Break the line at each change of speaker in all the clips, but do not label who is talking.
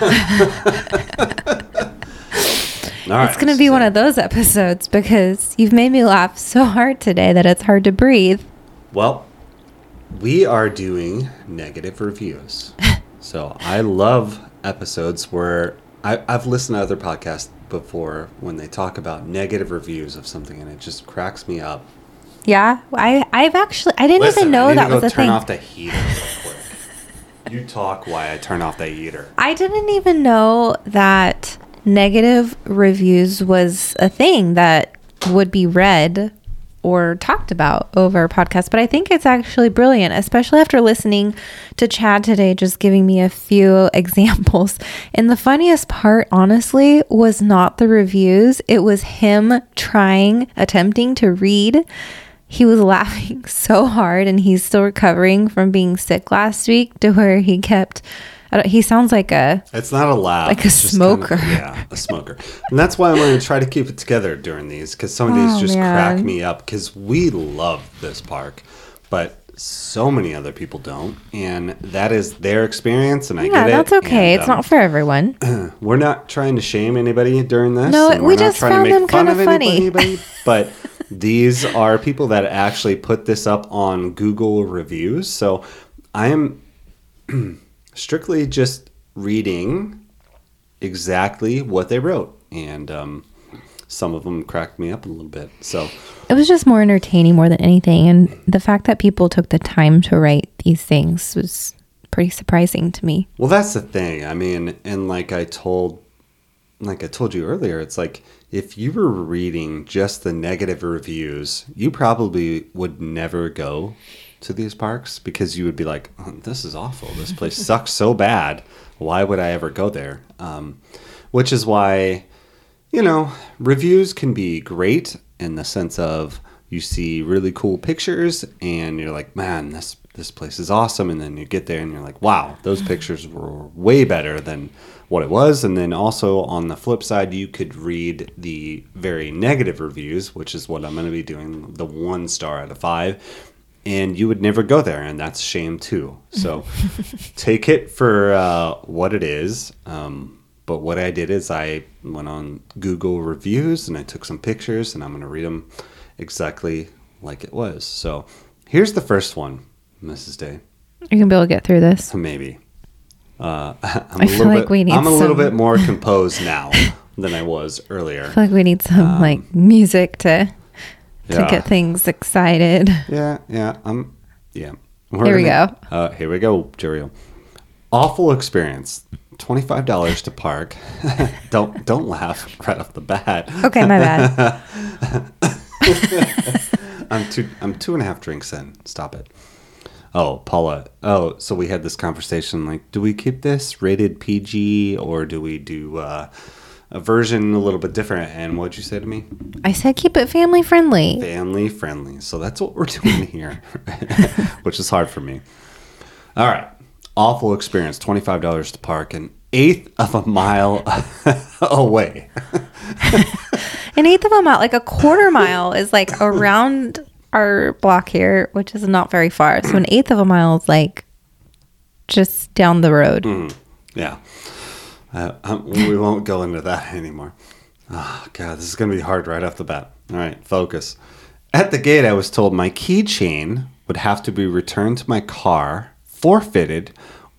Right,
It's going to be one of those episodes because you've made me laugh so hard today that it's hard to breathe.
Well, we are doing negative reviews. so I love episodes where I, I've listened to other podcasts before when they talk about negative reviews of something and it just cracks me up.
Yeah, I I've actually I didn't
Listen,
even know that was a
turn
thing.
off the heater. you talk why I turn off the heater.
I didn't even know that negative reviews was a thing that would be read or talked about over podcasts, but I think it's actually brilliant, especially after listening to Chad today, just giving me a few examples. And the funniest part, honestly, was not the reviews, it was him trying, attempting to read. He was laughing so hard, and he's still recovering from being sick last week to where he kept. I don't, he sounds like a
It's not a laugh.
Like a
it's just kind of-
smoker.
yeah, a smoker. And that's why I'm going to try to keep it together during these because some of these
Oh,
just crack me up because we love this park, but so many other people don't. And that is their experience, and I
yeah,
get it.
that's okay.
and,
it's
um,
not for everyone.
We're not trying to shame anybody during this.
No, we
we're not
just
trying
found
to
them
make fun
kinda
of
funny.
anybody. But these are people that actually put this up on Google reviews. So I am strictly just reading exactly what they wrote, and um, some of them cracked me up a little bit. So
It was just more entertaining more than anything. And the fact that people took the time to write these things was pretty surprising to me.
Well, that's the thing. I mean, and like I told, like I told you earlier, it's like if you were reading just the negative reviews, you probably would never go to these parks because you would be like, oh, "This is awful. This place sucks so bad. Why would I ever go there?" Um, which is why, you know, reviews can be great in the sense of you see really cool pictures and you're like, "Man, this this place is awesome," and then you get there and you're like, "Wow, those pictures were way better than." what it was. And then also on the flip side you could read the very negative reviews which is what i'm going to be doing the one star out of five. And you would never go there and that's shame too. So take it for uh, what it is. Um, but what i did is i went on google reviews and i took some pictures and i'm going to read them exactly like it was. So here's the first one mrs day
You can be able to get through this.
maybe. Uh, I'm
I feel like we need
I'm a little
some-
bit more composed now than I was earlier.
I feel like we need some like music to to
Um, yeah.
get things excited.
Yeah, yeah. I'm. Yeah. We're
Here we
gonna- Uh, here we go, Jerry. Awful experience. Twenty five dollars to park. don't don't laugh right off the bat.
Okay, my bad.
I'm two. I'm two and a half drinks in. Stop it. Oh, Paula. Oh, so we had this conversation. Like, do we keep this rated PG or do we do uh, a version a little bit different? And what'd you say to me?
I said keep it family friendly.
Family friendly. So that's what we're doing here, which is hard for me. All right. Awful experience. Twenty five dollars to park an eighth of a mile away.
An eighth of a mile, like a quarter mile, is like around our block here, which is not very far. So an eighth of a mile is like just down the road.
Yeah. Uh, um, we won't go into that anymore. Oh, God, this is going to be hard right off the bat. All right, focus. At the gate, I was told my keychain would have to be returned to my car, forfeited,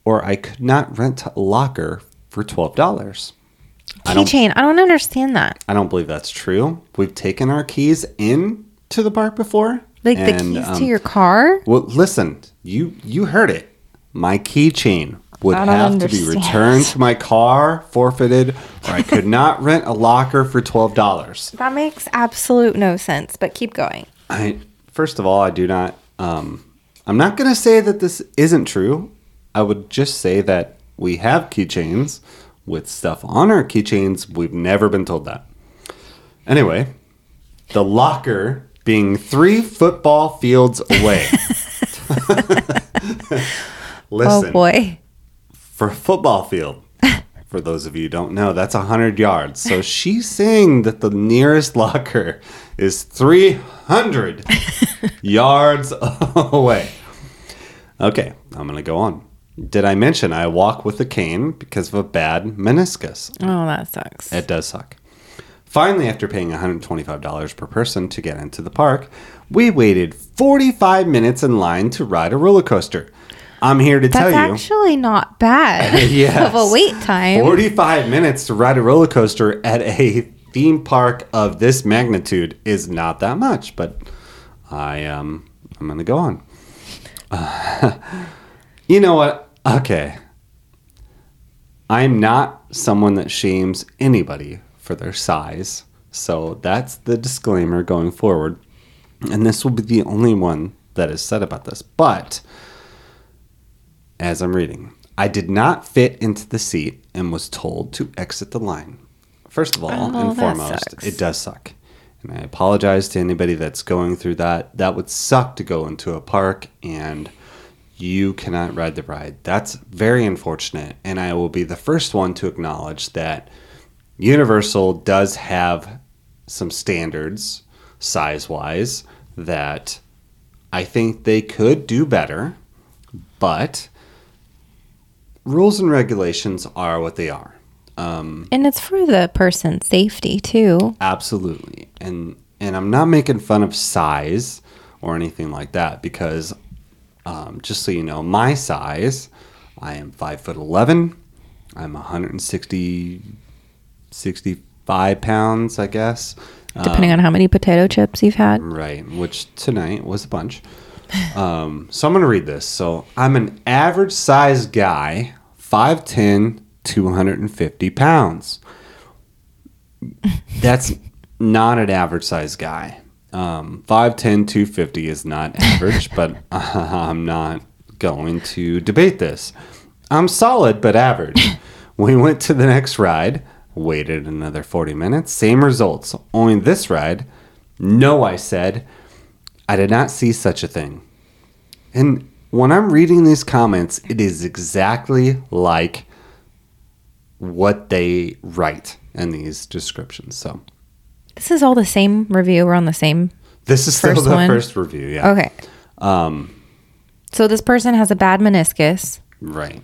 or I could not rent a locker for $12. I
Keychain, I don't understand that.
I don't believe that's true. We've taken our keys in to the park before.
Like the keys
um,
to your car.
well, listen, you you heard it. My keychain would have to be returned to my car, forfeited, or I could not rent a locker for twelve dollars.
That makes absolute no sense. But keep going.
I first of all, I do not. Um, I'm not going to say that this isn't true. I would just say that we have keychains with stuff on our keychains. We've never been told that. Anyway, the locker being three football fields away. Listen,
Oh boy.
for a football field. For those of you who don't know, that's 100 yards. So she's saying that the nearest locker is 300 yards away. Okay, I'm going to go on. did I mention I walk with a cane because of a bad meniscus?
Oh, that sucks.
It does suck. Finally, after paying $125 per person to get into the park, we waited 45 minutes in line to ride a roller coaster. I'm here to
That's
tell you.
That's actually not bad
Yes.
of a wait time.
45 minutes to ride a roller coaster at a theme park of this magnitude is not that much, but I um I'm going to go on. you know what? Okay. I'm not someone that shames anybody for their size. So that's the disclaimer going forward. And this will be the only one that is said about this. But as I'm reading, I did not fit into the seat and was told to exit the line. First of all
Oh,
and foremost,
sucks.
it does suck. And I apologize to anybody that's going through that. That would suck to go into a park and you cannot ride the ride. That's very unfortunate. And I will be the first one to acknowledge that Universal does have some standards size wise that I think they could do better, but rules and regulations are what they are. Um,
and it's for the person's safety too.
absolutely. And and I'm not making fun of size or anything like that because um, just so you know, my size, I am five foot eleven. I'm 160, 65 pounds, I guess.
Depending on how many potato chips you've had.
Right, which tonight was a bunch. Um, so I'm going to read this. So I'm an average sized guy, 5'10, 250 pounds. That's not an average sized guy. Um, 5'10, 250 is not average, but I'm not going to debate this. I'm solid, but average. we went to the next ride, waited another 40 minutes, same results. Only this ride, no, I said, I did not see such a thing. And when I'm reading these comments, it is exactly like what they write in these descriptions. So
This is all the same review. We're on the same.
this is still the
one?
first review. Yeah.
Okay. Um. So this person has a bad meniscus
Right.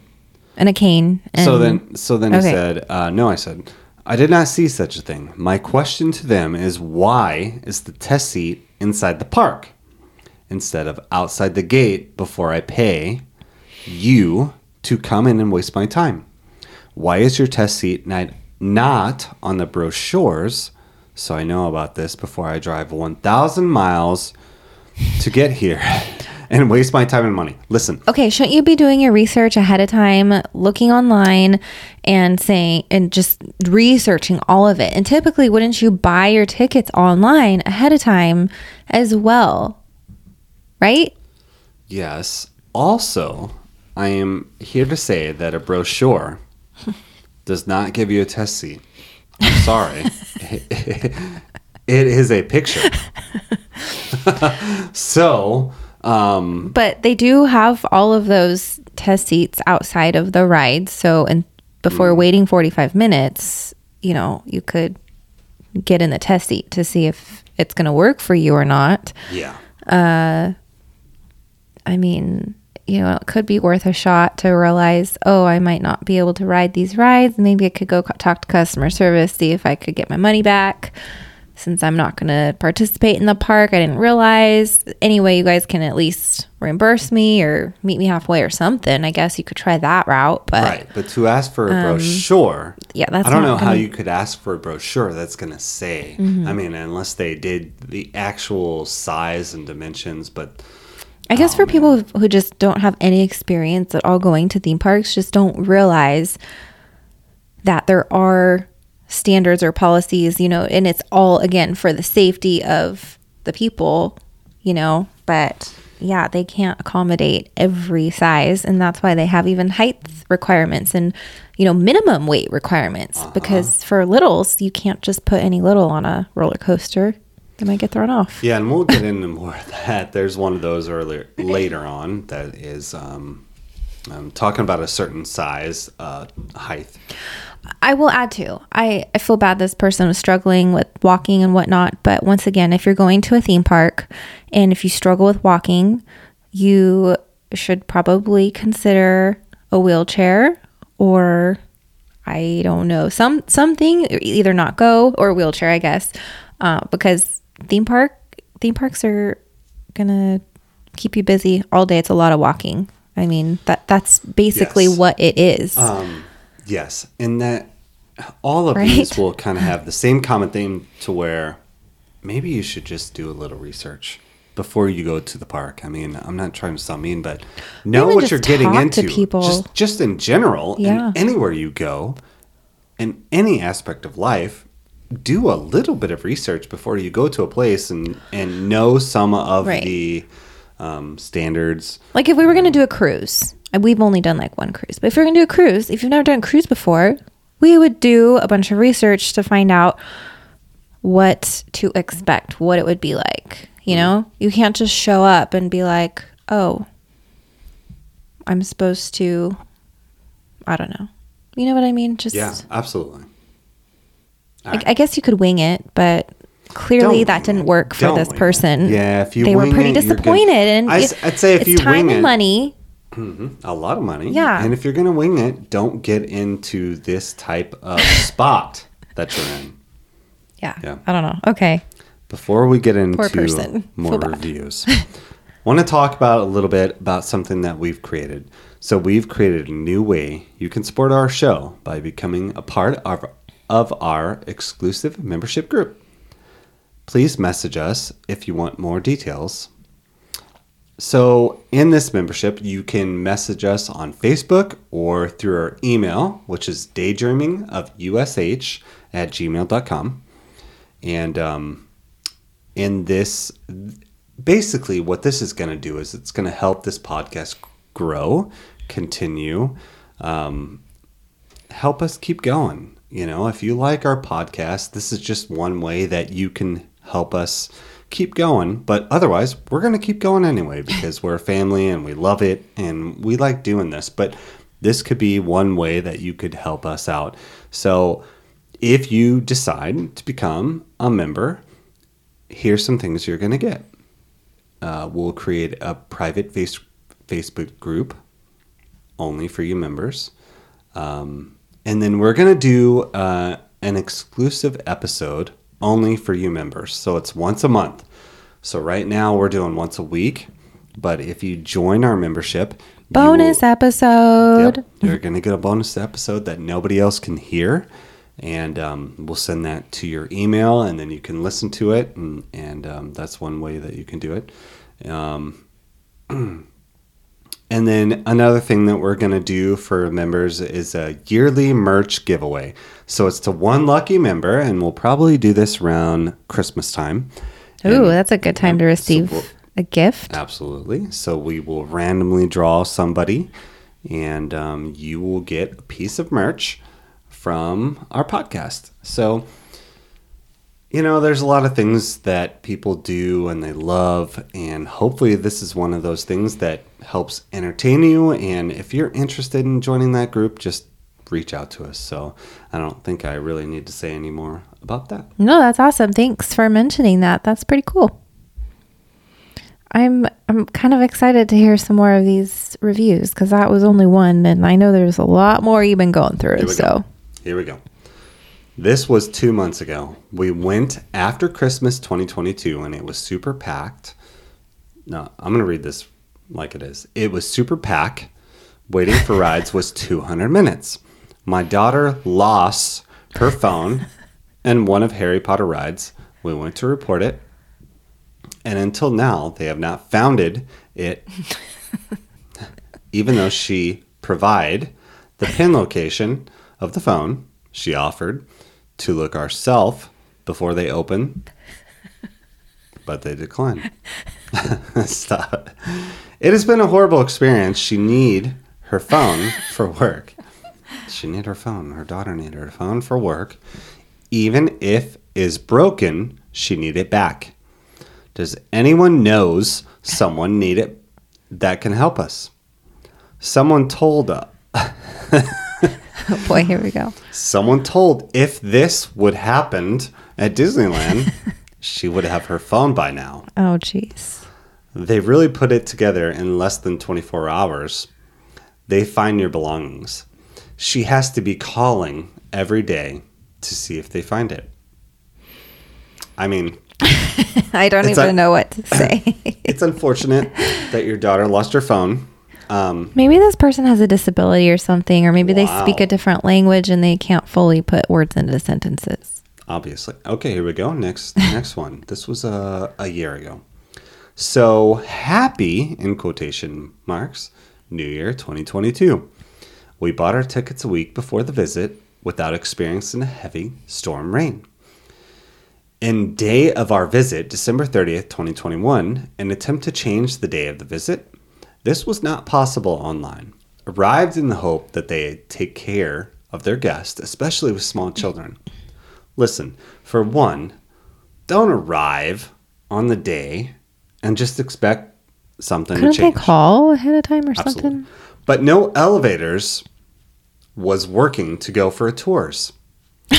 And a cane. And
so then, so then he said, uh, "No," I said, "I did not see such a thing." My question to them is, why is the test seat inside the park instead of outside the gate before I pay you to come in and waste my time? Why is your test seat not not on the brochures so I know about this before I drive 1,000 miles to get here and waste my time and money? Listen,
Okay, shouldn't you be doing your research ahead of time, looking online and saying and just researching all of it? And typically, wouldn't you buy your tickets online ahead of time as well? Right?
Yes. Also, I am here to say that a brochure does not give you a test seat. I'm sorry. it is a picture. so, um,
But they do have all of those test seats outside of the ride. So, and before waiting 45 minutes, you know, you could get in the test seat to see if it's going to work for you or not.
yeah.
Uh, I mean, you know, it could be worth a shot to realize, oh, I might not be able to ride these rides. Maybe I could go co- talk to customer service, see if I could get my money back. Since I'm not going to participate in the park, I didn't realize. Anyway, you guys can at least reimburse me or meet me halfway or something. I guess you could try that route. But
Right. But to ask for a brochure,
Um, yeah, that's
I don't know how
gonna- Mm-hmm.
you could ask for a brochure that's going to say. I mean, unless they did the actual size and dimensions, but
I guess
Oh,
for people who just don't have any experience at all going to theme parks, just don't realize that there are standards or policies, you know, and it's all again for the safety of the people, you know, but yeah, they can't accommodate every size and that's why they have even height requirements and you know minimum weight requirements because for littles you can't just put any little on a roller coaster they might get thrown off
Yeah, and we'll get into more of that. There's one of those earlier later on that is um, um, talking about a certain size, uh, height.
I will add to. I, I feel bad this person was struggling with walking and whatnot. But once again, if you're going to a theme park and if you struggle with walking, you should probably consider a wheelchair or I don't know some something either not go or wheelchair I guess uh, because theme park theme parks are gonna keep you busy all day. It's a lot of walking. I mean that that's basically
Yes.
what it is.
Um, yes, and that all of
Right?
these will kind of have the same common theme to where maybe you should just do a little research before you go to the park. I mean, I'm not trying to sound mean, but know what you're getting into.
people.
Just just in general,
Yeah.
and anywhere you go, in any aspect of life. Do a little bit of research before you go to a place and, and know some of
Right.
the um, standards.
Like if we were going to do a cruise, we've only done like one cruise, but if we're going to do a cruise, if you've never done a cruise before, we would do a bunch of research to find out what to expect, what it would be like. You mm. know, you can't just show up and be like, oh, I'm supposed to, I don't know. You know what I mean? Just,
Yeah, absolutely.
I, I guess you could wing it, but clearly
Don't
that didn't work for this
wing it.
person.
Yeah, if you
they were pretty
it,
disappointed, and
I I'd say if
it's
you
time and
it-
money.
a lot of money.
Yeah.
And if you're going to wing it, don't get into this type of spot that you're in.
Yeah.
Yeah.
I don't know. Okay.
Before we get into more
Feel bad.
reviews, want to talk about a little bit about something that we've created. So we've created a new way you can support our show by becoming a part of, of our exclusive membership group. Please message us if you want more details. So, in this membership, you can message us on Facebook or through our email, which is daydreamingofush at gmail.com. And um, in this, basically, what this is going to do is it's going to help this podcast grow, continue, um, help us keep going. You know, if you like our podcast, this is just one way that you can help us keep going. But otherwise, we're going to keep going anyway because we're a family and we love it and we like doing this. But this could be one way that you could help us out. So if you decide to become a member, here's some things you're going to get. Uh, we'll create a private face- Facebook group only for you members. Um, and then we're going to do uh, an exclusive episode only for you members. So it's once a month. So right now we're doing once a week. But if you join our membership, you
Bonus
will-
episode.
Yep. You're going to get a bonus episode that nobody else can hear. And um, we'll send that to your email, and then you can listen to it. And, and um, that's one way that you can do it. Um, and then another thing that we're going to do for members is a yearly merch giveaway. So it's to one lucky member, and we'll probably do this around Christmas time.
Ooh,
And-
that's a good time to receive
So we'll-
a gift.
Absolutely. So we will randomly draw somebody, and um, you will get a piece of merch from our podcast. So, you know, there's a lot of things that people do and they love, and hopefully, this is one of those things that helps entertain you. And if you're interested in joining that group, just reach out to us. So, I don't think I really need to say any more about that.
No, that's awesome. Thanks for mentioning that. That's pretty cool. I'm I'm kind of excited to hear some more of these reviews because that was only one, and I know there's a lot more you've been going through.
Here
So
go. Here we go. This was two months ago. We went after Christmas 2022 and it was super packed. No, I'm going to read this like it is. It was super packed. Waiting for rides was 200 minutes. My daughter lost her phone and one of Harry Potter rides. We went to report it. And until now, they have not founded it even though she provide the pin location of the phone she offered to look ourself before they open but they declined stop it has been a horrible experience. She need her phone for work. She need her phone. Her daughter need her phone for work. Even if is broken she need it back. Does anyone knows someone need it that can help us? Someone told uh,
oh boy, here we go.
someone told if this would happened at disneyland she would have her phone by now.
Oh jeez.
They really put it together in less than 24 hours they find your belongings. She has to be calling every day to see if they find it. I mean,
I don't even know what to say.
it's unfortunate that your daughter lost her phone. Um,
maybe this person has a disability or something, or maybe they speak a different language and they can't fully put words into sentences.
obviously. Okay, here we go. Next, next one. This was a, a year ago. So happy in quotation marks, New Year 2022. We bought our tickets a week before the visit without experiencing a heavy storm rain. In day of our visit, December 30th, 2021, an attempt to change the day of the visit. This was not possible online. Arrived in the hope that they take care of their guests, especially with small children. Listen, for one, don't arrive on the day and just expect something
Couldn't
to
they call ahead of time or
Absolutely.
something?
But no elevators was working to go for a tours.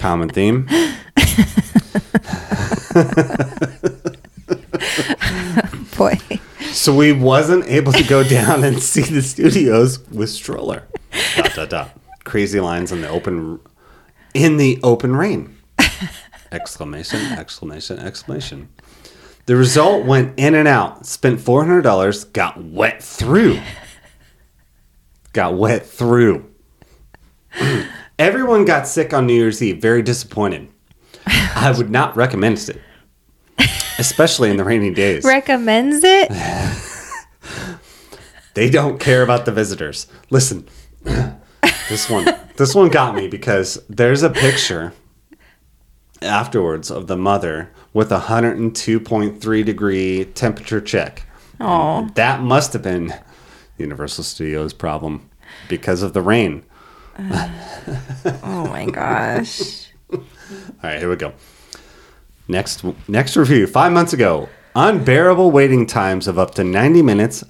Common theme.
Boy.
So we wasn't able to go down and see the studios with stroller. Dot dot dot. Crazy lines in the open in the open rain. Exclamation, exclamation, exclamation. The result went in and out. Spent four hundred dollars. Got wet through. Got wet through. Everyone got sick on New Year's Eve. Very disappointed. I would not recommend it, especially in the rainy days.
Recommends it?
They don't care about the visitors. Listen, this one, this one got me because there's a picture afterwards of the mother with a 102.3 degree temperature check.
Oh.
That must have been Universal Studios' problem because of the rain.
Oh my gosh.
All right, here we go. Next, next review. Five months ago, unbearable waiting times of up to ninety minutes.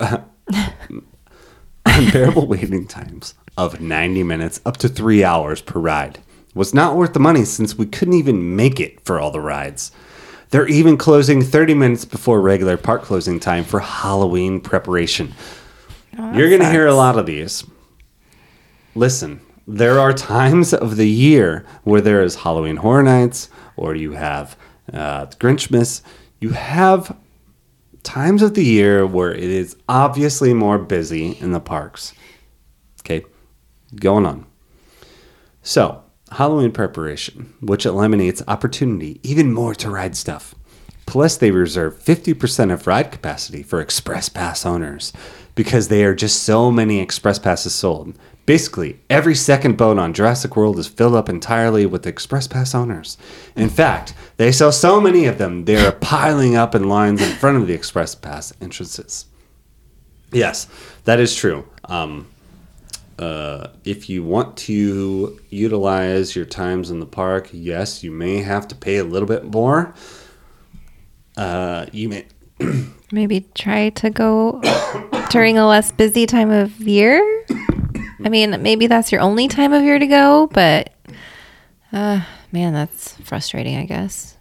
unbearable waiting times of ninety minutes, up to three hours per ride, was not worth the money since we couldn't even make it for all the rides. They're even closing thirty minutes before regular park closing time for Halloween preparation. You're going to hear a lot of these. Listen, there are times of the year where there is Halloween Horror Nights, or you have uh, Grinchmas. You have times of the year where it is obviously more busy in the parks. Okay, going on. So, Halloween preparation, which eliminates opportunity even more to ride stuff. Plus, they reserve 50% of ride capacity for Express Pass owners because they are just so many Express Passes sold. Basically, every second boat on Jurassic World is filled up entirely with Express Pass owners. In fact, they sell so many of them, they are piling up in lines in front of the Express Pass entrances. Yes, that is true. Um, uh, if you want to utilize your times in the park, yes, you may have to pay a little bit more. Uh, you may.
Maybe try to go during a less busy time of year. I mean, maybe that's your only time of year to go, but uh, man, that's frustrating, I guess.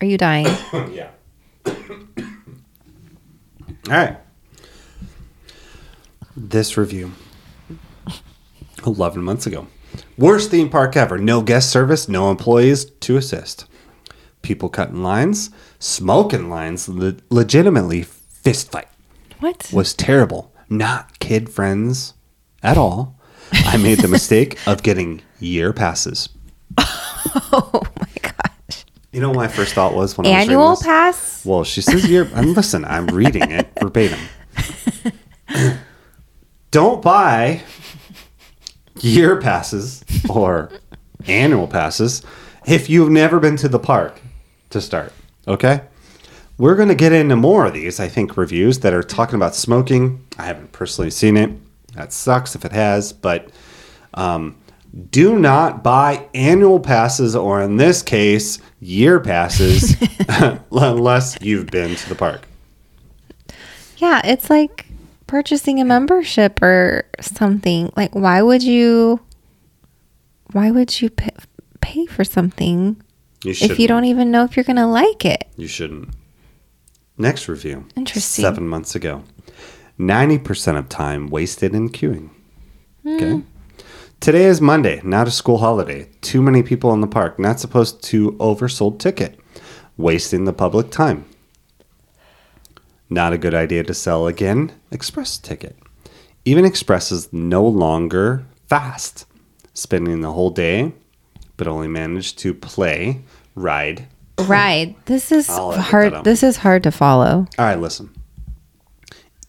Are you dying?
yeah. All right. This review 11 months ago. Worst theme park ever. No guest service, no employees to assist. People cutting lines, smoking lines, le- legitimately fist fight.
What?
was terrible. Not kid friends at all. I made the mistake of getting year passes.
Oh my gosh.
You know what my first thought was when I was reading
Annual
this?
pass?
Well, she says year. And listen, I'm reading it verbatim. Don't buy year passes or annual passes if you've never been to the park to start. Okay? We're going to get into more of these, I think, reviews that are talking about smoking. I haven't personally seen it. That sucks if it has, but um, do not buy annual passes or, in this case, year passes unless you've been to the park.
Yeah, it's like purchasing a membership or something. Like, why would you? Why would you pay, pay for something
You
if you don't even know if you're gonna like it?
You shouldn't. Next review.
Interesting.
Seven months ago. 90% of time wasted in queuing. Hmm. Okay. Today is Monday, not a school holiday. Too many people in the park, not supposed to oversold ticket. Wasting the public time. Not a good idea to sell again. Express ticket. Even Express is no longer fast. Spending the whole day, but only managed to play, ride.
Ride. This is
I'll edit that
hard. This is hard to follow.
All right, listen.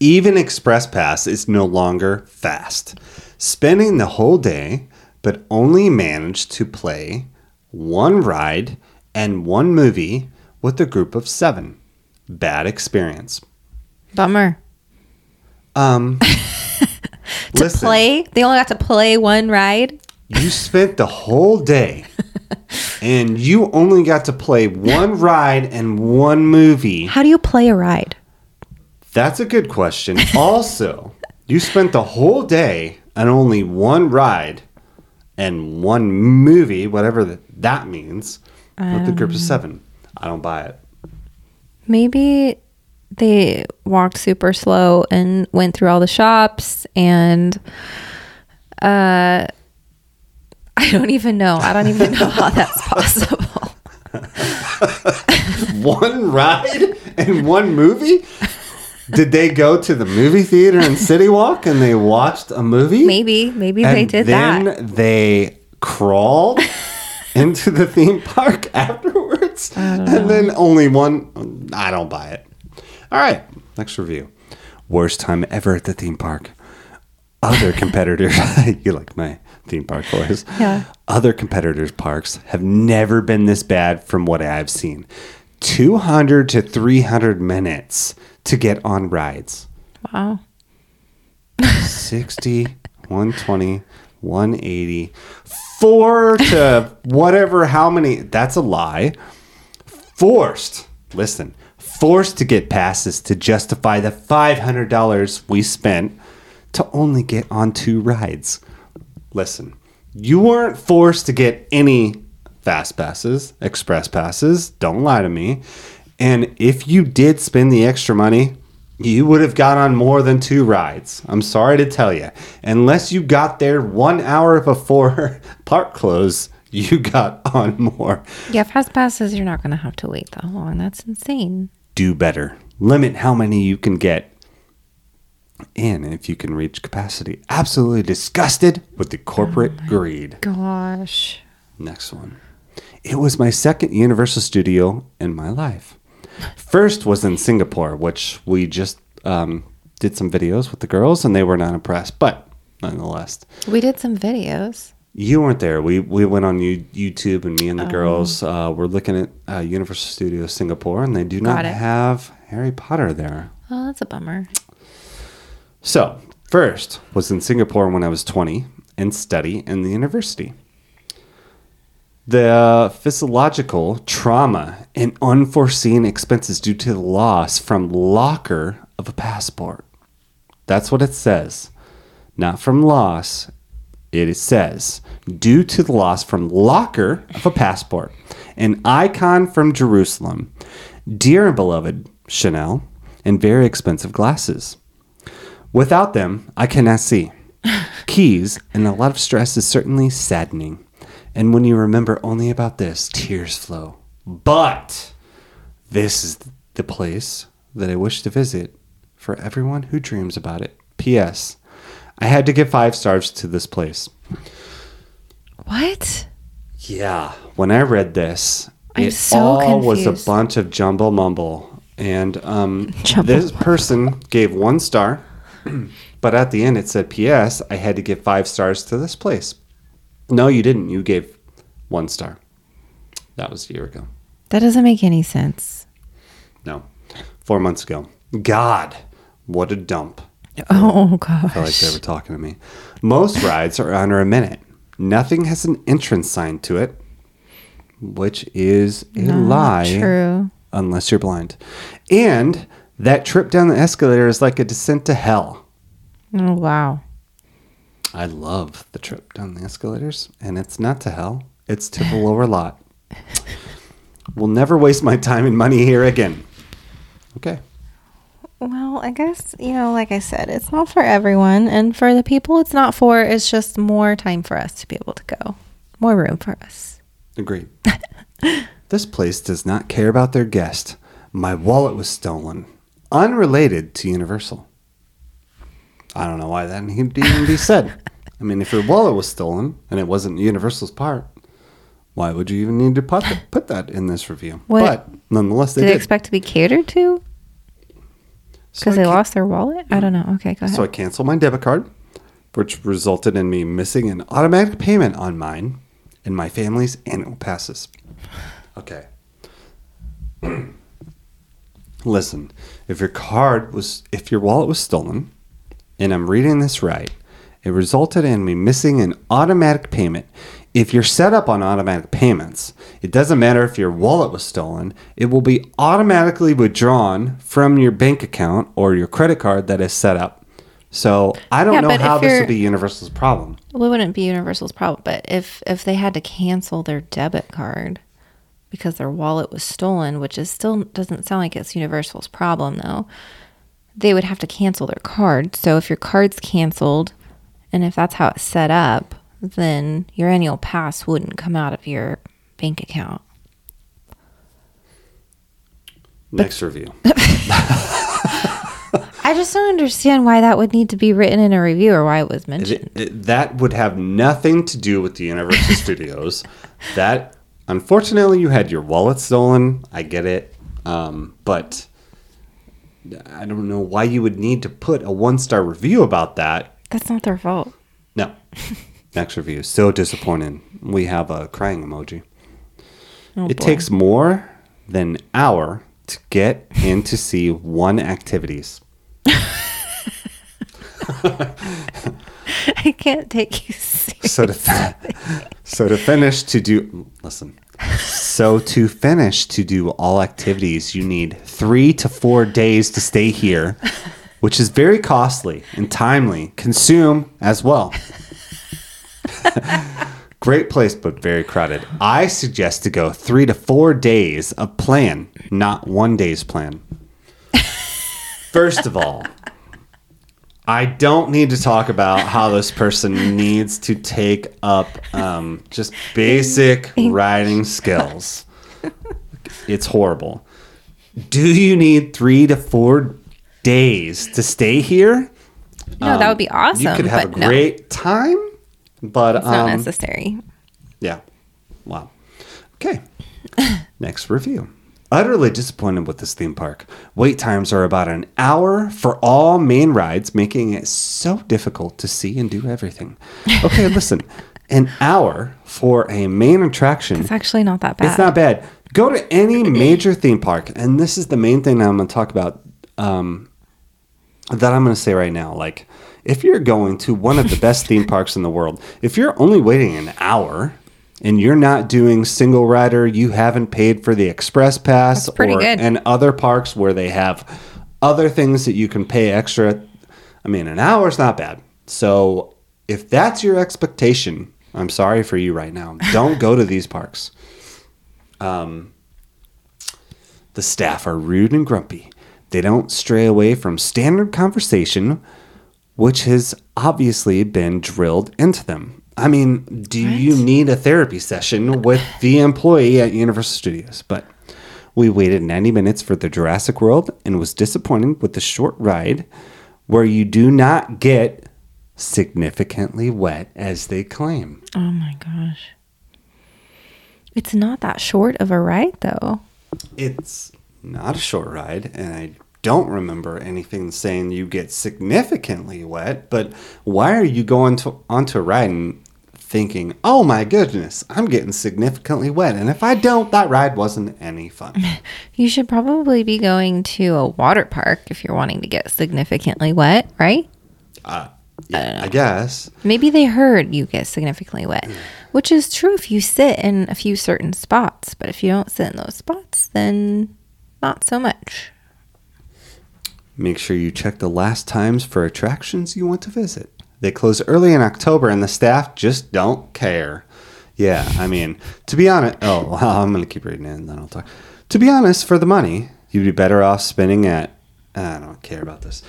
Even Express Pass is no longer fast. Spending the whole day, but only managed to play one ride and one movie with a group of seven. Bad experience.
Bummer.
Um,
To
listen,
play, they only got to play one ride.
You spent the whole day and you only got to play one ride and one movie.
How do you play a ride?
That's a good question. Also, you spent the whole day on only one ride and one movie, whatever th- that means, with the group of seven. I don't buy it.
Maybe they walked super slow and went through all the shops and uh I don't even know. I don't even know how that's possible.
One ride and one movie? Did they go to the movie theater in City Walk and they watched a movie?
Maybe, maybe they did
then
that.
Then they crawled into the theme park afterwards. and then only one. I don't buy it. All right, next review. Worst time ever at the theme park. Other competitors, you like my theme park voice.
Yeah.
Other competitors' parks have never been this bad from what I've seen. 200 to 300 minutes to get on rides.
Wow.
60, 120, 180, four to whatever, how many. That's a lie. Forced, listen, forced to get passes to justify the $500 we spent to only get on two rides. Listen, you weren't forced to get any fast passes, express passes. Don't lie to me. And if you did spend the extra money, you would have got on more than two rides. I'm sorry to tell you. Unless you got there one hour before park close, you got on more.
Yeah, fast passes, you're not going to have to wait that long. That's insane.
Do better. Limit how many you can get in if you can reach capacity. Absolutely disgusted with the corporate greed.
Gosh.
Next one. It was my second Universal Studio in my life. First was in Singapore, which we just um, did some videos with the girls, and they were not impressed. But nonetheless,
We did some videos.
You weren't there. We we went on you, YouTube, and me and the girls uh, were looking at uh, Universal Studios Singapore, and they do not
it.
have Harry Potter there.
Oh, that's a bummer.
So, first was in Singapore when I was 20 and study in the university. The physiological trauma and unforeseen expenses due to the loss from locker of a passport. That's what it says. Not from loss. It says, due to the loss from locker of a passport, an icon from Jerusalem, dear and beloved Chanel, and very expensive glasses. Without them, I cannot see. Keys and a lot of stress is certainly saddening. And when you remember only about this, tears flow. But this is the place that I wish to visit for everyone who dreams about it. P.S. I had to give five stars to this place.
What?
Yeah, when I read this,
I'm
it
so
all was a bunch of jumble mumble. And um,
Jumble
this person gave one star, but at the end it said, P.S. I had to give five stars to this place. No, you didn't. You gave one star. That was a year ago.
That doesn't make any sense.
No, four months ago. God, what a dump.
Oh, God.
I feel like they were talking to me. Most rides are under a minute. Nothing has an entrance sign to it, which is a
Not
lie
True.
unless you're blind. And that trip down the escalator is like a descent to hell.
Oh, wow.
I love the trip down the escalators, and it's not to hell, it's to the lower lot. We'll never waste my time and money here again. Okay.
Well, I guess, you know, like I said, it's not for everyone. And for the people it's not for, it's just more time for us to be able to go, more room for us.
Agreed. this place does not care about their guest. My wallet was stolen, unrelated to Universal. I don't know why that needed to even be said. I mean, if your wallet was stolen and it wasn't Universal's part, why would you even need to put that, put that in this review?
What-
But nonetheless, they
Did they
did.
expect to be catered to?
So
Because
I
they
ca-
lost their wallet? I don't know. Okay, go ahead.
So I canceled my debit card, which resulted in me missing an automatic payment on mine and my family's annual passes. Okay. Listen, if your card was, if your wallet was stolen, and I'm reading this right, it resulted in me missing an automatic payment. If you're set up on automatic payments, it doesn't matter if your wallet was stolen, it will be automatically withdrawn from your bank account or your credit card that is set up. So I don't
Yeah,
know how this would be Universal's problem.
Well, it wouldn't be Universal's problem, but if if they had to cancel their debit card because their wallet was stolen, which is still doesn't sound like it's Universal's problem though, they would have to cancel their card. So if your card's canceled, and if that's how it's set up, then your annual pass wouldn't come out of your bank account.
Next review.
I just don't understand why that would need to be written in a review or why it was mentioned.
It- it- that would have nothing to do with the Universal Studios. That, unfortunately, you had your wallet stolen. I get it. Um, but I don't know why you would need to put a one star review about that.
That's not their fault.
No. Next review. So disappointed. We have a crying emoji.
Oh,
it
boy.
takes more than an hour to get in to see one activities.
I can't take you seriously.
so to so to finish to do listen so to finish to do all activities you need three to four days to stay here which is very costly and timely consume as well great place but very crowded i suggest to go three to four days of plan not one day's plan first of all I don't need to talk about how this person needs to take up um, just basic writing skills. It's horrible. Do you need three to four days to stay here?
No, that would be awesome.
Um, You could have a
no,
great time, but
it's not
um,
necessary.
yeah. Wow. Okay. Next review. Utterly disappointed with this theme park. Wait times are about an hour for all main rides, making it so difficult to see and do everything. Okay, listen. An hour for a main attraction.
It's actually not that bad.
It's not bad. Go to any major theme park, and this is the main thing that I'm going to talk about. Um, that I'm going to say right now. Like, if you're going to one of the best theme parks in the world, if you're only waiting an hour and you're not doing single rider, you haven't paid for the express pass, or
good.
and other parks where they have other things that you can pay extra. I mean, an hour is not bad. So if that's your expectation, I'm sorry for you right now. Don't go to these parks. Um, the staff are rude and grumpy. They don't stray away from standard conversation, which has obviously been drilled into them. I mean, do you need a therapy session with the employee at Universal Studios? But we waited 90 minutes for the Jurassic World and was disappointed with the short ride where you do not get significantly wet as they claim.
Oh my gosh. It's not that short of a ride though.
It's not a short ride, and I don't remember anything saying you get significantly wet. But why are you going to onto a ride and thinking, "Oh my goodness, I'm getting significantly wet"? And if I don't, that ride wasn't any fun.
You should probably be going to a water park if you're wanting to get significantly wet, right?
Uh, yeah, I guess.
Maybe they heard you get significantly wet, which is true if you sit in a few certain spots. But if you don't sit in those spots, then not so much.
Make sure you check the last times for attractions you want to visit. They close early in October and the staff just don't care. Yeah, I mean, to be honest, oh, well, I'm going to keep reading it and then I'll talk. To be honest, for the money, You'd be better off spending at. I don't care about this.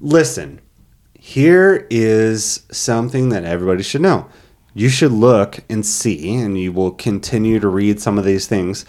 Listen, here is something that everybody should know. You should look and see, and you will continue to read some of these things.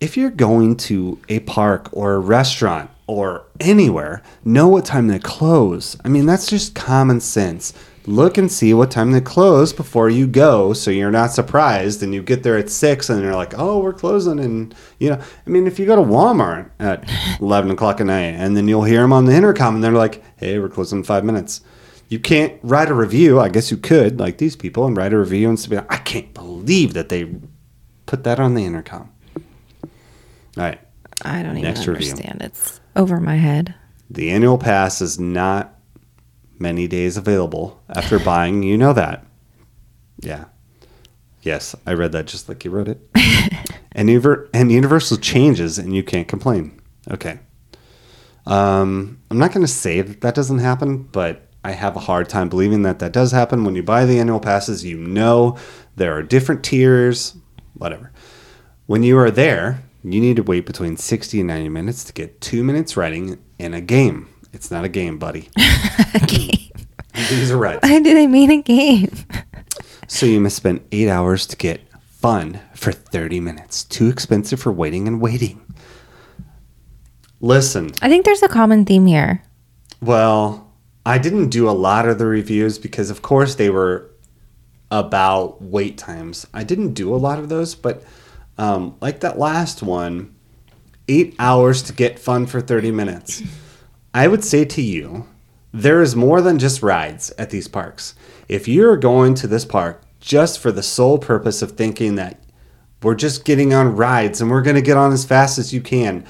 If you're going to a park or a restaurant or anywhere, know what time they close. I mean, that's just common sense. Look and see what time they close before you go so you're not surprised and you get there at six and you're like, oh, we're closing. And, you know, I mean, if you go to Walmart at 11 o'clock at night and then you'll hear them on the intercom and they're like, hey, we're closing in five minutes. You can't write a review. I guess you could, like these people, and write a review and say, I can't believe that they put that on the intercom. All right.
I don't even
Next review.
understand. It's over my head.
The annual pass is not many days available after buying. You know that. Yeah. Yes, I read that just like you wrote it. and, Univer- and Universal changes and you can't complain. Okay. Um, I'm not going to say that that doesn't happen, but I have a hard time believing that that does happen. When you buy the annual passes, you know there are different tiers, whatever. When you are there, you need to wait between 60 and 90 minutes to get two minutes writing in a game. It's not a game, buddy.
A game.
These are rights.
Why do they mean a game?
So you must spend eight hours to get fun for 30 minutes. Too expensive for waiting and waiting. Listen,
I think there's a common theme here.
well, I didn't do a lot of the reviews because, of course, they were about wait times. I didn't do a lot of those, but um, like that last one, eight hours to get fun for 30 minutes. I would say to you, there is more than just rides at these parks. If you're going to this park just for the sole purpose of thinking that we're just getting on rides and we're going to get on as fast as you can,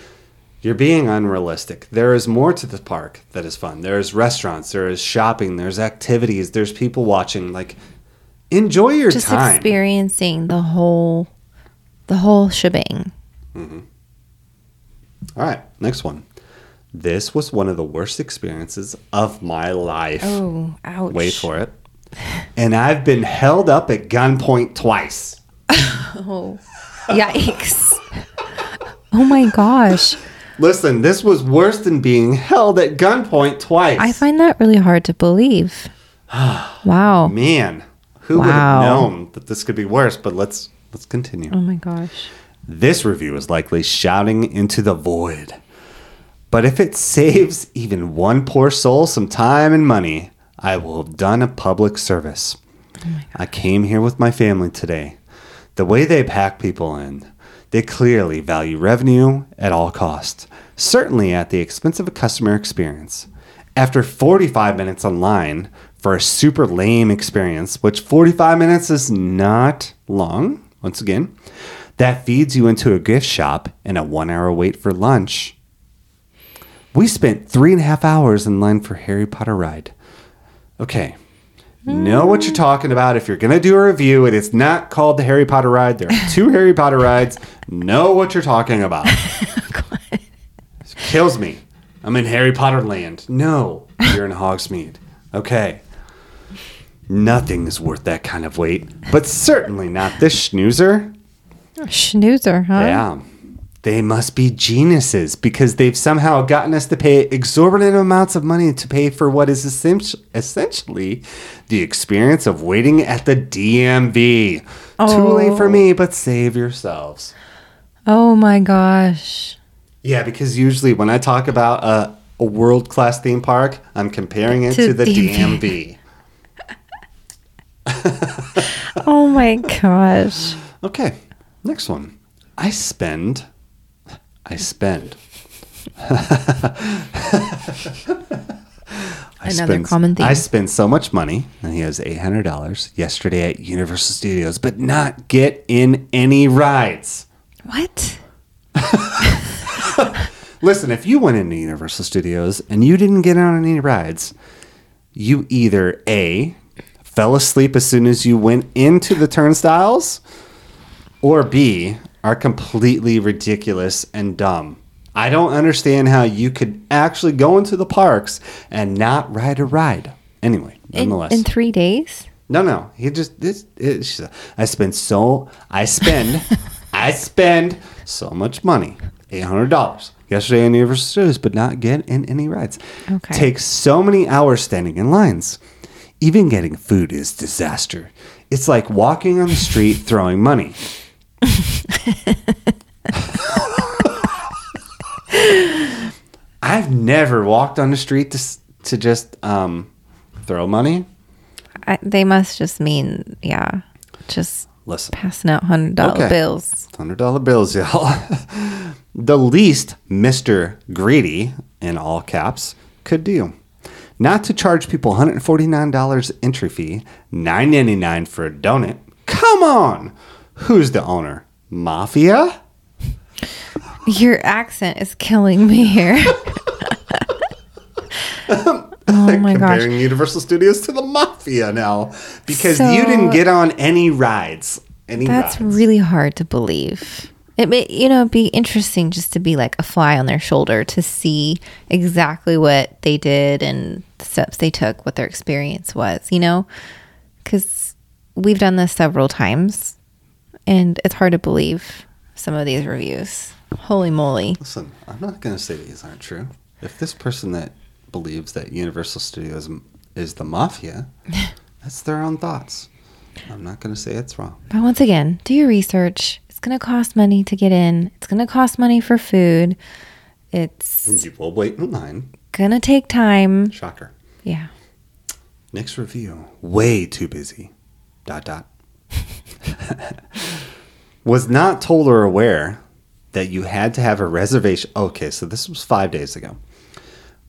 you're being unrealistic. There is more to the park that is fun. There's restaurants, there is shopping, there's activities, there's people watching. Like, enjoy your
Just
time.
experiencing the whole the whole shebang. Mm-hmm.
All right, next one. This was one of the worst experiences of my life.
Oh, ouch.
Wait for it. And I've been held up at gunpoint twice.
Oh. Yikes. oh my gosh.
Listen, this was worse than being held at gunpoint twice.
I find that really hard to believe. wow.
Man, who would have known that this could be worse? But let's let's continue.
Oh my gosh.
This review is likely shouting into the void. But if it saves even one poor soul some time and money, I will have done a public service. Oh I came here with my family today. The way they pack people in, they clearly value revenue at all costs, certainly at the expense of a customer experience. After 45 minutes online for a super lame experience, which 45 minutes is not long, once again, that feeds you into a gift shop and a one hour wait for lunch. We spent three and a half hours in line for Harry Potter ride. Okay. Know what you're talking about. If you're going to do a review, and it is not called the Harry Potter ride. There are two Harry Potter rides. Know what you're talking about. Kills me. I'm in Harry Potter land. No, you're in Hogsmeade. Okay. Nothing is worth that kind of wait, but certainly not this schnoozer.
Schnoozer, huh?
Yeah. They must be geniuses because they've somehow gotten us to pay exorbitant amounts of money to pay for what is essentially the experience of waiting at the DMV. Too late for oh. me, but save yourselves.
Oh my gosh.
Yeah, because usually when I talk about a, a world class theme park, I'm comparing it to,
To
the
DMV.
DMV.
Oh my gosh.
Okay, next one. I spend. I spend. I
Another common theme.
I spend so much money, and he has eight hundred dollars yesterday at Universal Studios, but not get in any rides.
What?
Listen, if you went into Universal Studios and you didn't get on any rides, you either A, fell asleep as soon as you went into the turnstiles, or B, are completely ridiculous and dumb. I don't understand how you could actually go into the parks and not ride a ride. Anyway, nonetheless.
in three days?
No, no. He just this. It's, I spend so. I spend. I spend so much money, eight hundred dollars. Yesterday in Universal Studios, but not get in any rides.
Okay.
Takes so many hours standing in lines. Even getting food is disaster. It's like walking on the street throwing money. I've never walked on the street to to just um, throw money.
I, they must just mean, yeah, just
Listen,
passing out hundred dollar
Okay.
bills.
hundred dollar bills, y'all. the least Mister Greedy in all caps could do. Not to charge people $149 entry fee, $9.99 for a donut. Come on! Who's the owner? Mafia?
Your accent is killing me here. oh my gosh.
Comparing Universal Studios to the Mafia now. Because
So-
you didn't get on any rides. Any
That's
rides.
really hard to believe. It may, you know, be interesting just to be like a fly on their shoulder to see exactly what they did and the steps they took, what their experience was, you know? Because we've done this several times and it's hard to believe some of these reviews. Holy moly.
Listen, I'm not going to say these aren't true. If this person that believes that Universal Studios is the mafia, that's their own thoughts. I'm not going to say it's wrong.
But once again, do your research. It's going to cost money to get in, it's going to cost money for food. It's
You will wait in line.
going to take time.
Shocker.
Yeah.
Next review. Way too busy. Dot dot. was not told or aware that you had to have a reservation. Okay, so this was five days ago.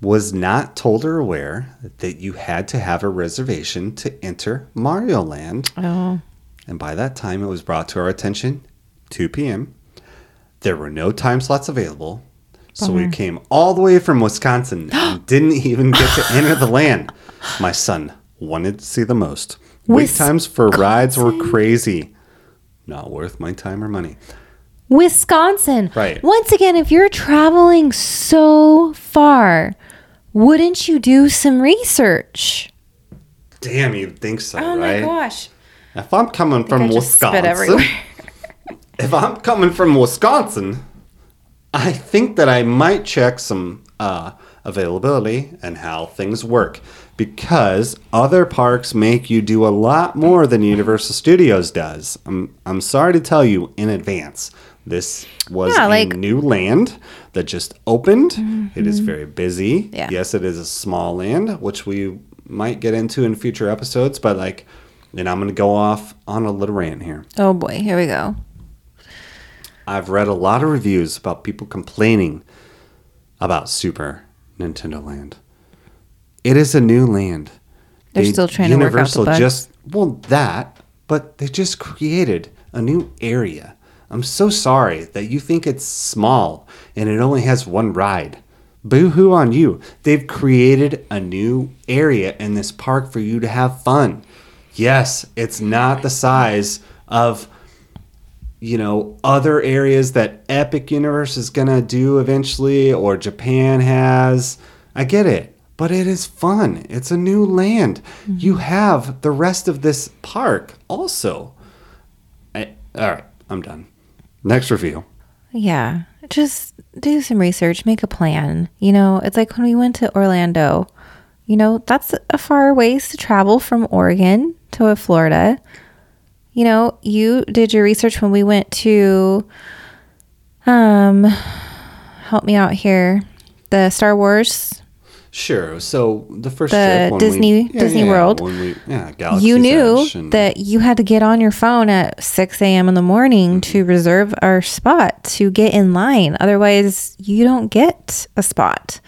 Was not told or aware that you had to have a reservation to enter Mario Land.
Oh.
And by that time, it was brought to our attention 2 p.m. There were no time slots available. So we came all the way from Wisconsin and didn't even get to enter the land. My son wanted to see the most. Wait times for rides were crazy. Not worth my time or money.
Wisconsin.
Right.
Once again, if you're traveling so far, wouldn't you do some research?
Damn, you'd think so,
Oh
right?
my gosh.
If I'm coming from
I just spit
Wisconsin. If I'm coming from Wisconsin, I think that I might check some uh, availability and how things work because other parks make you do a lot more than Universal Studios does. I'm, I'm sorry to tell you in advance. This was
Yeah,
a new land that just opened. It is very busy.
Mm-hmm. Yeah.
Yes, it is a small land, which we might get into in future episodes, but like, and I'm going to go off on a little rant here.
Oh boy, here we go.
I've read a lot of reviews about people complaining about Super Nintendo Land. It is a new land.
They're
They-
still trying to work out the
Universal
bugs.
just well that, but they just created a new area. I'm so sorry that you think it's small and it only has one ride. Boo hoo on you. They've created a new area in this park for you to have fun. Yes, it's not the size of you know other areas that Epic Universe is gonna do eventually, or Japan has. I get it, but it is fun. It's a new land. Mm-hmm. You have the rest of this park also. I, all right, I'm done. Next review.
Yeah, just do some research, make a plan. You know, it's like when we went to Orlando. You know, that's a far ways to travel from Oregon to Florida. You know, you did your research when we went to um help me out here. The Star Wars.
Sure. So the first
The Disney-
we,
Disney World.
When we, yeah, Galaxy's
you knew
and-
that you had to get on your phone at 6 a.m. in the morning to reserve our spot to get in line. Otherwise, you don't get a spot.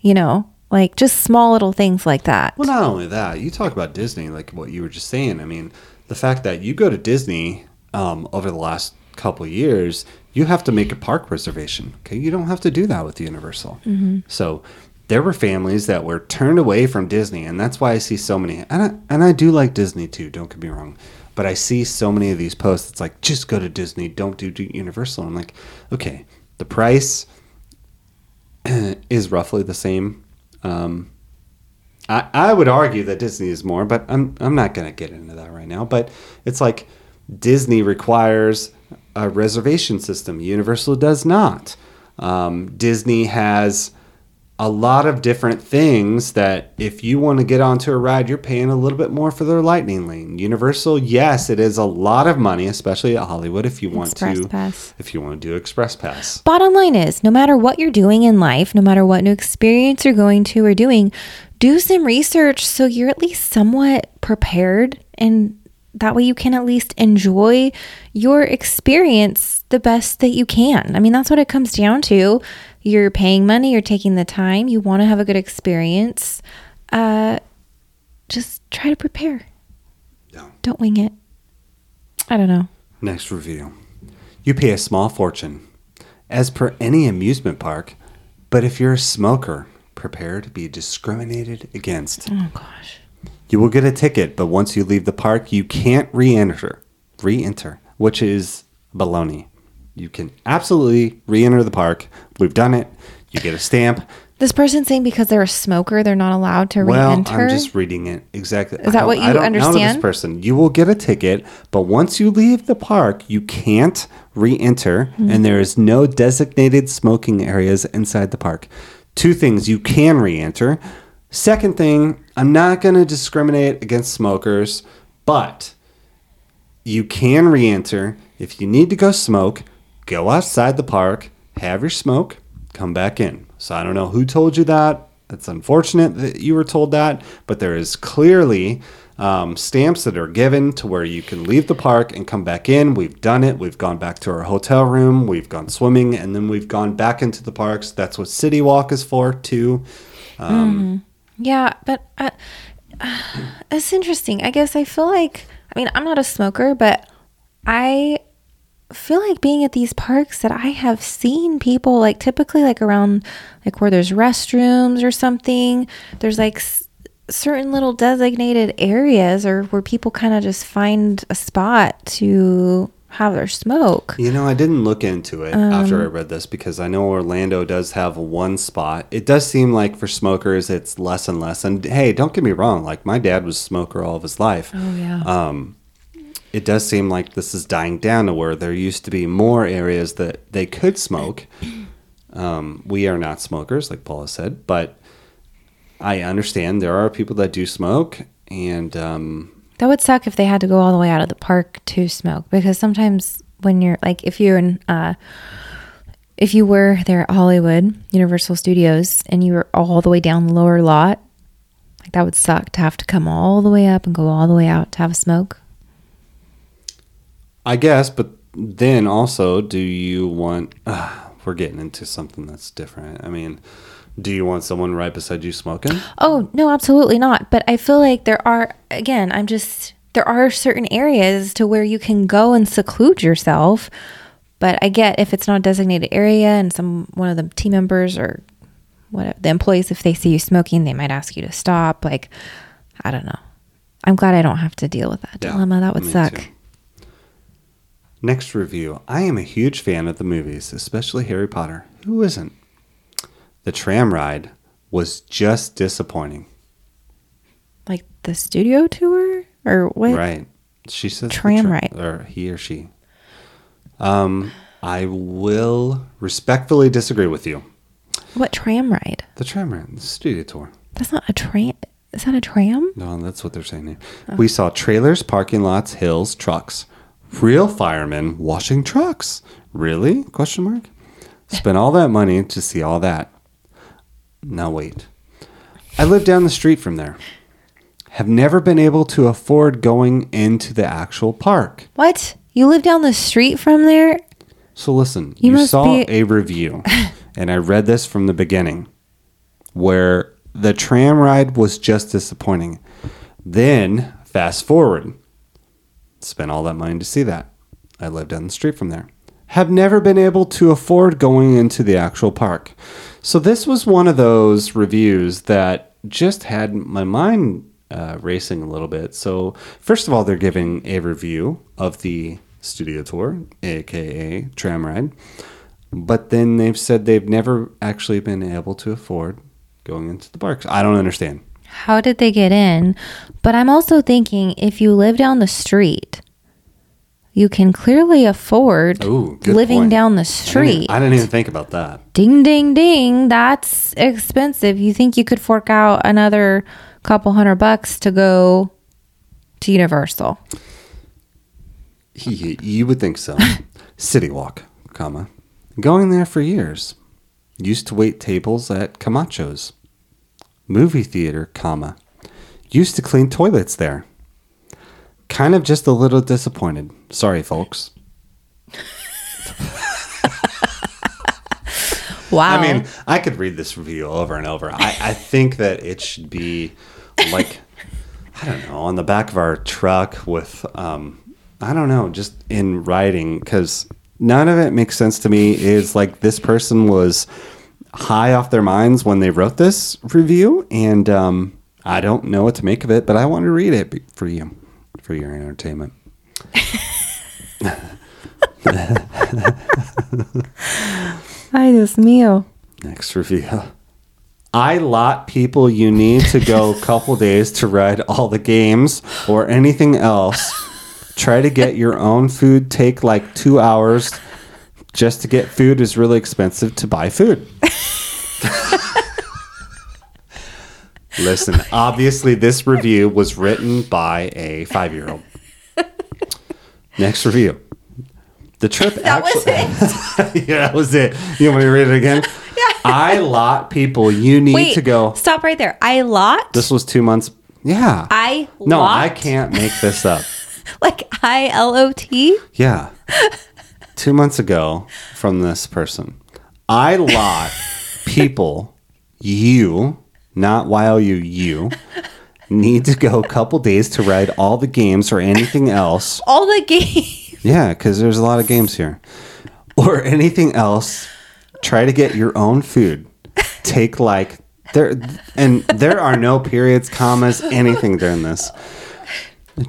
You know, like just small little things like that.
Well, not only that, you talk about Disney, like what you were just saying. I mean, the fact that you go to Disney um, over the last couple of years, you have to make a park reservation. Okay, you don't have to do that with Universal. So there were families that were turned away from Disney, and that's why I see so many. And I, and I do like Disney too. Don't get me wrong, but I see so many of these posts. It's like just go to Disney, don't do Universal. I'm like, okay, the price is roughly the same. Um, I, I would argue that Disney is more, but I'm I'm not gonna get into that right now. But it's like Disney requires a reservation system. Universal does not. Um, Disney has a lot of different things that if you want to get onto a ride, you're paying a little bit more for their lightning lane. Universal, yes, it is a lot of money, especially at Hollywood if you want
Express
to
Pass.
if you want to do express pass.
Bottom line is no matter what you're doing in life, no matter what new experience you're going to or doing, do some research so you're at least somewhat prepared and that way you can at least enjoy your experience the best that you can. I mean, that's what it comes down to. You're paying money, you're taking the time, you want to have a good experience. Uh, just try to prepare.
Yeah.
Don't wing it. I don't know.
Next review. You pay a small fortune, as per any amusement park, but if you're a smoker, prepare to be discriminated against.
Oh gosh.
You will get a ticket, but once you leave the park, you can't re-enter. Re-enter, which is baloney. You can absolutely re-enter the park. We've done it. You get a stamp.
This person's saying because they're a smoker, they're not allowed to
Well,
re-enter.
I'm just reading it exactly.
Is that what you
I don't know this person. You will get a ticket, but once you leave the park, you can't re-enter,
Hmm.
and there is no designated smoking areas inside the park. Two things you can re-enter. Second thing, I'm not going to discriminate against smokers, but you can re-enter if you need to go smoke. Go outside the park, have your smoke, come back in. So I don't know who told you that. It's unfortunate that you were told that, but there is clearly um, stamps that are given to where you can leave the park and come back in. We've done it. We've gone back to our hotel room. We've gone swimming, and then we've gone back into the parks. That's what City Walk is for too.
Yeah, but uh, it's interesting. I guess I feel like, I mean, I'm not a smoker, but I feel like being at these parks that I have seen people like typically like around like where there's restrooms or something, there's like s- certain little designated areas or where people kind of just find a spot to have their smoke.
You know, I didn't look into it after I read this because I know Orlando does have one spot. It does seem like for smokers, it's less and less. And hey, don't get me wrong, like my dad was a smoker all of his life.
Oh yeah.
Um, it does seem like this is dying down to where there used to be more areas that they could smoke. Um, we are not smokers, like Paula said, but I understand there are people that do smoke, and um,
That would suck if they had to go all the way out of the park to smoke because sometimes when you're like if you're in uh if you were there at Hollywood Universal Studios and you were all the way down the lower lot like that would suck to have to come all the way up and go all the way out to have a smoke.
I guess, but then also, do you want? Uh, we're getting into something that's different. I mean, do you want someone right beside you smoking?
Oh, no, absolutely not. But I feel like there are, again, I'm just, there are certain areas to where you can go and seclude yourself. But I get if it's not a designated area and some, one of the team members or what the employees, if they see you smoking, they might ask you to stop. Like, I don't know. I'm glad I don't have to deal with that
Yeah,
dilemma. That would suck.
too. Next review. I am a huge fan of the movies, especially Harry Potter. Who isn't? The tram ride was just disappointing.
Like the studio tour or what?
Right. She says
Tram
tra-
ride.
or he or she. Um, I will respectfully disagree with you.
What tram ride?
The tram ride, the studio tour.
That's not a tram. Is that a tram?
No, that's what they're saying here. We saw trailers, parking lots, hills, trucks. Real firemen washing trucks. Really? Question mark. Spent all that money to see all that. Now wait. I live down the street from there. Have never been able to afford going into the actual park.
What? You live down the street from there?
So listen,
You
you, saw
be-
a review, and I read this from the beginning, where the tram ride was just disappointing. Then fast forward, spent all that money to see that. I live down the street from there. Have never been able to afford going into the actual park. So this was one of those reviews that just had my mind uh, racing a little bit. So first of all, they're giving a review of the studio tour, aka tram ride. But then they've said they've never actually been able to afford going into the parks. I don't understand.
How did they get in? But I'm also thinking if you live down the street, you can clearly afford
Ooh,
living
point.
down the
I didn't,
street.
I didn't even think about that.
ding, ding, ding. That's expensive. You think you could fork out another couple hundred bucks to go to Universal?
You would think so. City Walk, comma. Going there for years. Used to wait tables at Camacho's. Movie theater, comma. Used to clean toilets there. Kind of just a little disappointed. Sorry, folks.
Wow.
I mean, I could read this review over and over. I, I think that it should be like, I don't know, on the back of our truck with, um, I don't know, just in writing, because none of it makes sense to me. Is like this person was high off their minds when they wrote this review, and um, I don't know what to make of it, but I want to read it for you, for your entertainment.
Ay, Dios mío.
Next review. I lot people you need to go a couple days to ride all the games or anything else. Try to get your own food. Take like two hours. Just to get food is really expensive to buy food. Listen, obviously, this review was written by a five year old. Next review. The trip
That was
actually. yeah, that was it. You want me to read it again? Yeah. I lot people you need
Wait,
to go.
stop right there. I lot.
This was two months. Yeah.
I
no,
lot?
I can't make this up.
Like I L O T.
Yeah. Two months ago from this person. I lot people, you, not while you, you, need to go a couple days to ride all the games or anything else.
All the games.
Yeah, because there's a lot of games here. Or anything else. Try to get your own food. Take like there and there are no periods, commas, anything during this.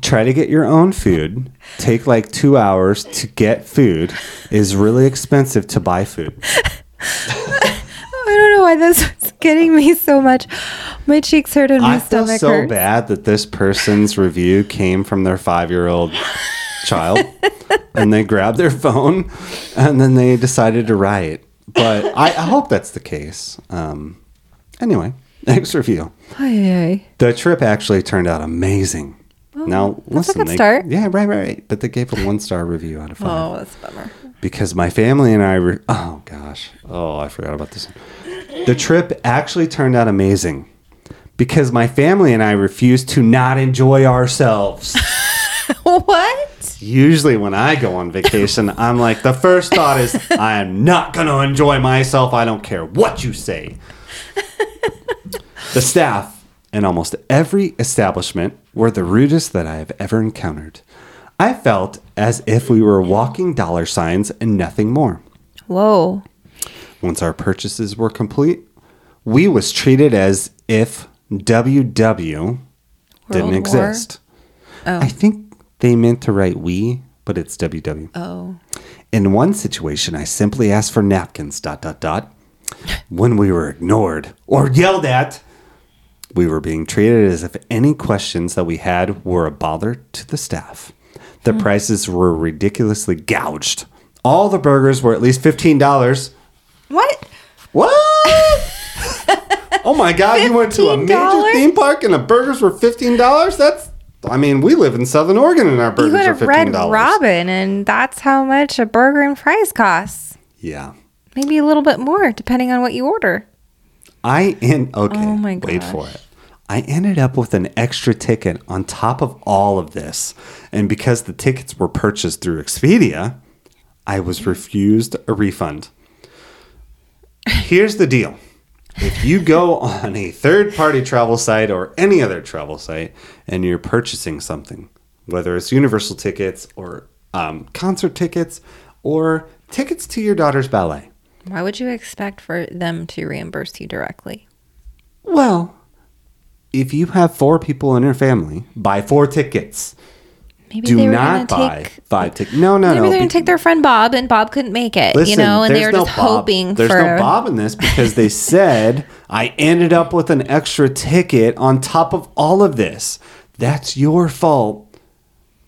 Try to get your own food. Take like two hours to get food. Is really expensive to buy food.
I don't know why this was getting me so much. My cheeks hurt and my
I feel so
hurts.
bad that this person's review came from their five year old child and they grabbed their phone and then they decided to write. But I, I hope that's the case. Um, anyway, next review.
Ay.
The trip actually turned out amazing. Now,
that's a
listen. they-
start.
Yeah, right, right, right. But they gave a one star review out of oh, five
Oh, that's a bummer.
because my family and I were. Oh gosh. Oh, I forgot about this. The trip actually turned out amazing because my family and I refused to not enjoy ourselves.
what?
Usually, when I go on vacation, I'm like, the first thought is, I am not going to enjoy myself. I don't care what you say. the staff in almost every establishment were the rudest that I have ever encountered. I felt as if we were walking dollar signs and nothing more.
Whoa.
Once our purchases were complete, we was treated as if WW didn't
War?
exist.
Oh.
I think they meant to write we, but it's WW.
Oh.
In one situation, I simply asked for napkins, dot, dot, dot. When we were ignored or yelled at, we were being treated as if any questions that we had were a bother to the staff. The hmm. prices were ridiculously gouged. All the burgers were at least $15.
What?
What? oh my God, you went to a major theme park and the burgers were $15? That's, I mean, we live in Southern Oregon and our burgers
go
are $15.
Red Robin, and that's how much a burger and fries costs.
Yeah.
Maybe a little bit more, depending on what you order.
I in okay.
Oh my
Wait for it. I ended up with an extra ticket on top of all of this, and because the tickets were purchased through Expedia, I was refused a refund. Here's the deal. If you go on a third party travel site or any other travel site and you're purchasing something, whether it's Universal tickets or um, concert tickets or tickets to your daughter's ballet,
Why would you expect for them to reimburse you directly?
Well, if you have four people in your family, buy four tickets.
Maybe
Do
they were
not buy
take.
five tickets. No, no,
Maybe
no.
they're gonna
be-
take their friend Bob, and Bob couldn't make it.
Listen,
you know, and they were
there's
just
Bob.
hoping
There's
for.
no Bob in this because they said I ended up with an extra ticket on top of all of this. That's your fault.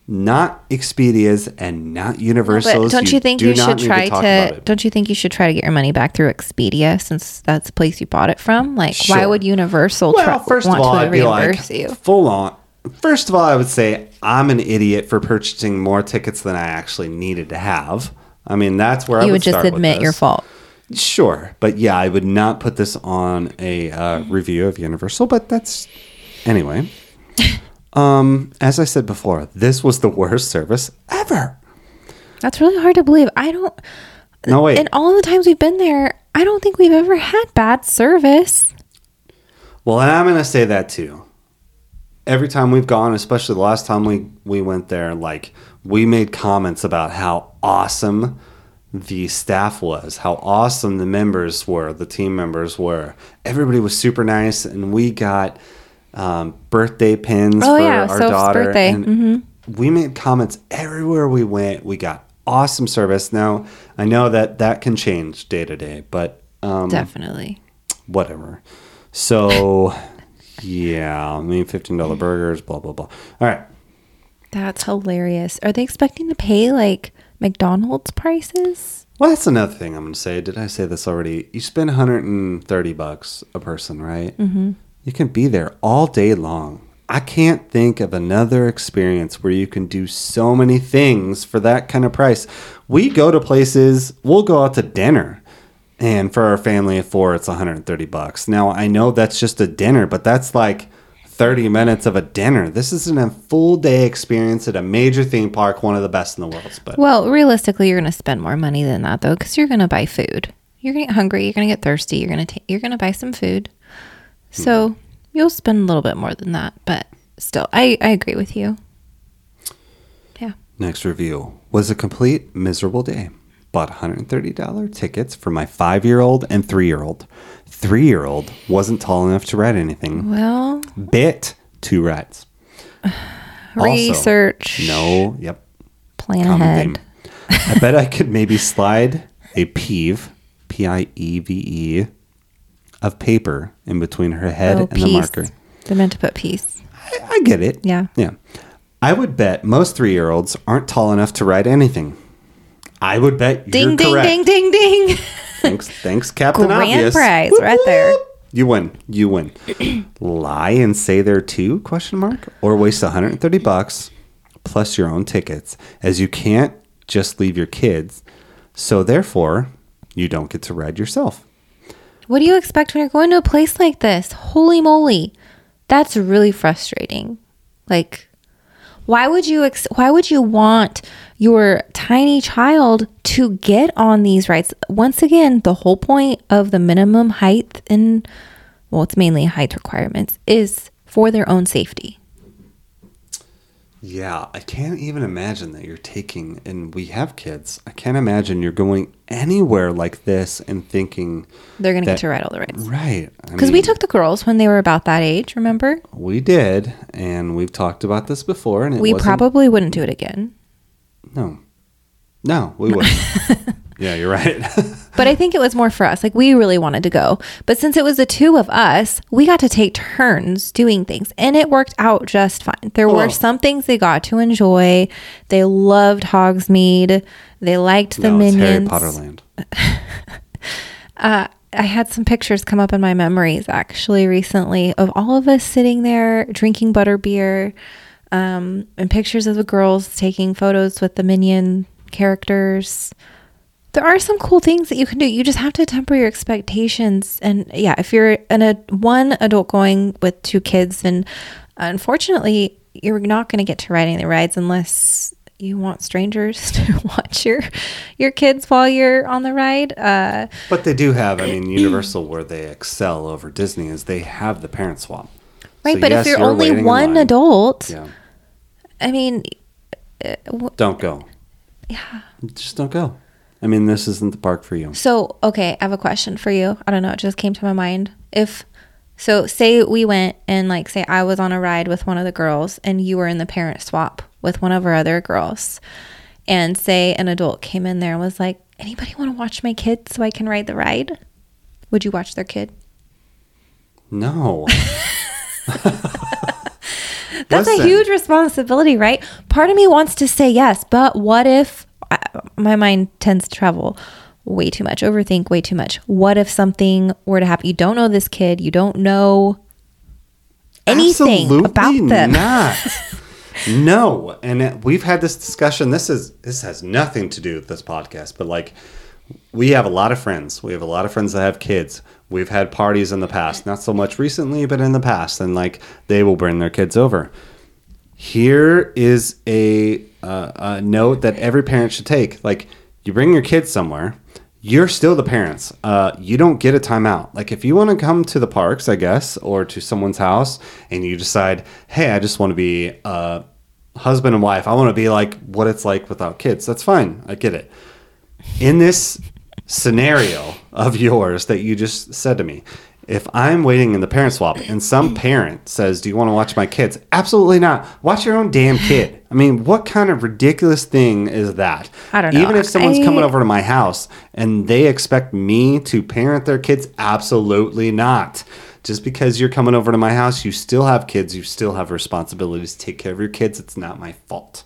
Not Expedia's and not Universal's.
But don't you think
do
you should try
talk
to? Don't you think you should try to get your money back through Expedia since that's the place you bought it from? Like, why would Universal
Well,
try,
first
want
of all,
to
I'd be
reimburse
like
you?
full on. First of all, I would say I'm an idiot for purchasing more tickets than I actually needed to have. I mean, that's where I
You
would
would just admit your fault.
Sure, but yeah, I would not put this on a uh, review of Universal. But that's anyway. um, as I said before, this was the worst service ever.
That's really hard to believe. I don't.
No wait,
In all the times we've been there, I don't think we've ever had bad service.
Well, and I'm going to say that too. Every time we've gone, especially the last time we, we went there, like we made comments about how awesome the staff was, how awesome the members were, the team members were. Everybody was super nice, and we got um, birthday pins
Oh,
for
yeah,
our
Soph's
daughter.
birthday. Mm-hmm.
We made comments everywhere we went. We got awesome service. Now, I know that that can change day to day, but um,
Definitely.
whatever. So, yeah, I mean, fifteen dollar burgers, blah blah blah. All right,
That's hilarious. Are they expecting to pay like McDonald's prices?
well, that's another thing I'm gonna say. Did I say this already? You spend 130 bucks a person, right? Mm-hmm. You can be there all day long. I can't think of another experience where you can do so many things for that kind of price. We go to places, we'll go out to dinner. And for our family of four, it's 130 bucks. Now, I know that's just a dinner, but that's like 30 minutes of a dinner. This isn't a full day experience at a major theme park, one of the best in the world. But
Well, realistically, you're going to spend more money than that though, because you're going to buy food. You're going to get hungry. You're going to get thirsty. You're going to you're going to buy some food. Hmm. So you'll spend a little bit more than that, but still, I I agree with you. Yeah.
next review was a complete miserable day. Bought $130 tickets for my five year old and three year old. Three year old wasn't tall enough to ride anything.
Well,
Bit two rides. Also,
research.
No, yep.
Plan
common
ahead.
theme. I bet I could maybe slide a peeve, P I E V E, of paper in between her head
Oh,
and the marker.
They're meant to put peace.
I, I get it.
Yeah.
Yeah. I would bet most three year olds aren't tall enough to ride anything. I would bet
Ding,
you're
ding,
correct.
ding, ding, ding.
Thanks, thanks, Captain
Grand
Obvious.
prize
Whoop,
right there.
You win. You win. Lie and say there too? Question mark. Or waste 130 bucks plus your own tickets, as you can't just leave your kids. So therefore, you don't get to ride yourself.
What do you expect when you're going to a place like this? Holy moly. That's really frustrating. Like why would you ex- why would you want your tiny child to get on these rides? Once again, the whole point of the minimum height and well, it's mainly height requirements is for their own safety.
Yeah, I can't even imagine that you're taking, and we have kids. I can't imagine you're going anywhere like this and thinking,
They're going to get to ride all the rides.
right.
Because we took the girls when they were about that age, remember?
We did, and we've talked about this before, and it
We probably wouldn't do it again.
no, no, we wouldn't. yeah, you're right.
But I think it was more for us. Like we really wanted to go. But since it was the two of us, we got to take turns doing things and it worked out just fine. There
Oh.
were some things they got to enjoy. They loved Hogsmeade. They liked the
no, it's Harry. Potter Land.
I had some pictures come up in my memories actually recently of all of us sitting there drinking butterbeer, um, and pictures of the girls taking photos with the minion characters. There are some cool things that you can do. You just have to temper your expectations. And yeah, if you're an a one adult going with two kids, then unfortunately you're not going to get to ride any of the rides unless you want strangers to watch your your kids while you're on the ride. Uh,
But they do have, I mean, Universal, where they excel over Disney, is they have the parent swap.
Right,
So
but
yes,
if you're,
you're
only one adult,
Yeah,
I mean,
don't go.
Yeah.
Just don't go. I mean, this isn't the park for you.
So, okay, I have a question for you. I don't know, it just came to my mind. If so, say we went and like say I was on a ride with one of the girls and you were in the parent swap with one of our other girls. And say an adult came in there and was like, "Anybody want to watch my kid so I can ride the ride?" Would you watch their kid?
No.
That's a huge responsibility, right? Part of me wants to say yes, but what if I, my mind tends to travel way too much, overthink way too much? What if something were to happen? You don't know this kid, you don't know anything
Absolutely
about them.
Not. no, and it- we've had this discussion. This is this has nothing to do with this podcast, but like we have a lot of friends. We have a lot of friends that have kids. We've had parties in the past, not so much recently, but in the past, and like they will bring their kids over. Here is a, uh, a note that every parent should take. Like, you bring your kids somewhere, you're still the parents. Uh, you don't get a timeout. Like, if you want to come to the parks, I guess, or to someone's house, and you decide, hey, I just want to be a husband and wife. I want to be like what it's like without kids. That's fine. I get it. In this scenario of yours that you just said to me, if I'm waiting in the parent swap and some parent says, Do you want to watch my kids? Absolutely not. Watch your own damn kid. I mean, what kind of ridiculous thing is that?
I don't know.
Even if someone's
I-
coming over to my house and they expect me to parent their kids, absolutely not. Just because you're coming over to my house, you still have kids, you still have responsibilities to take care of your kids. It's not my fault.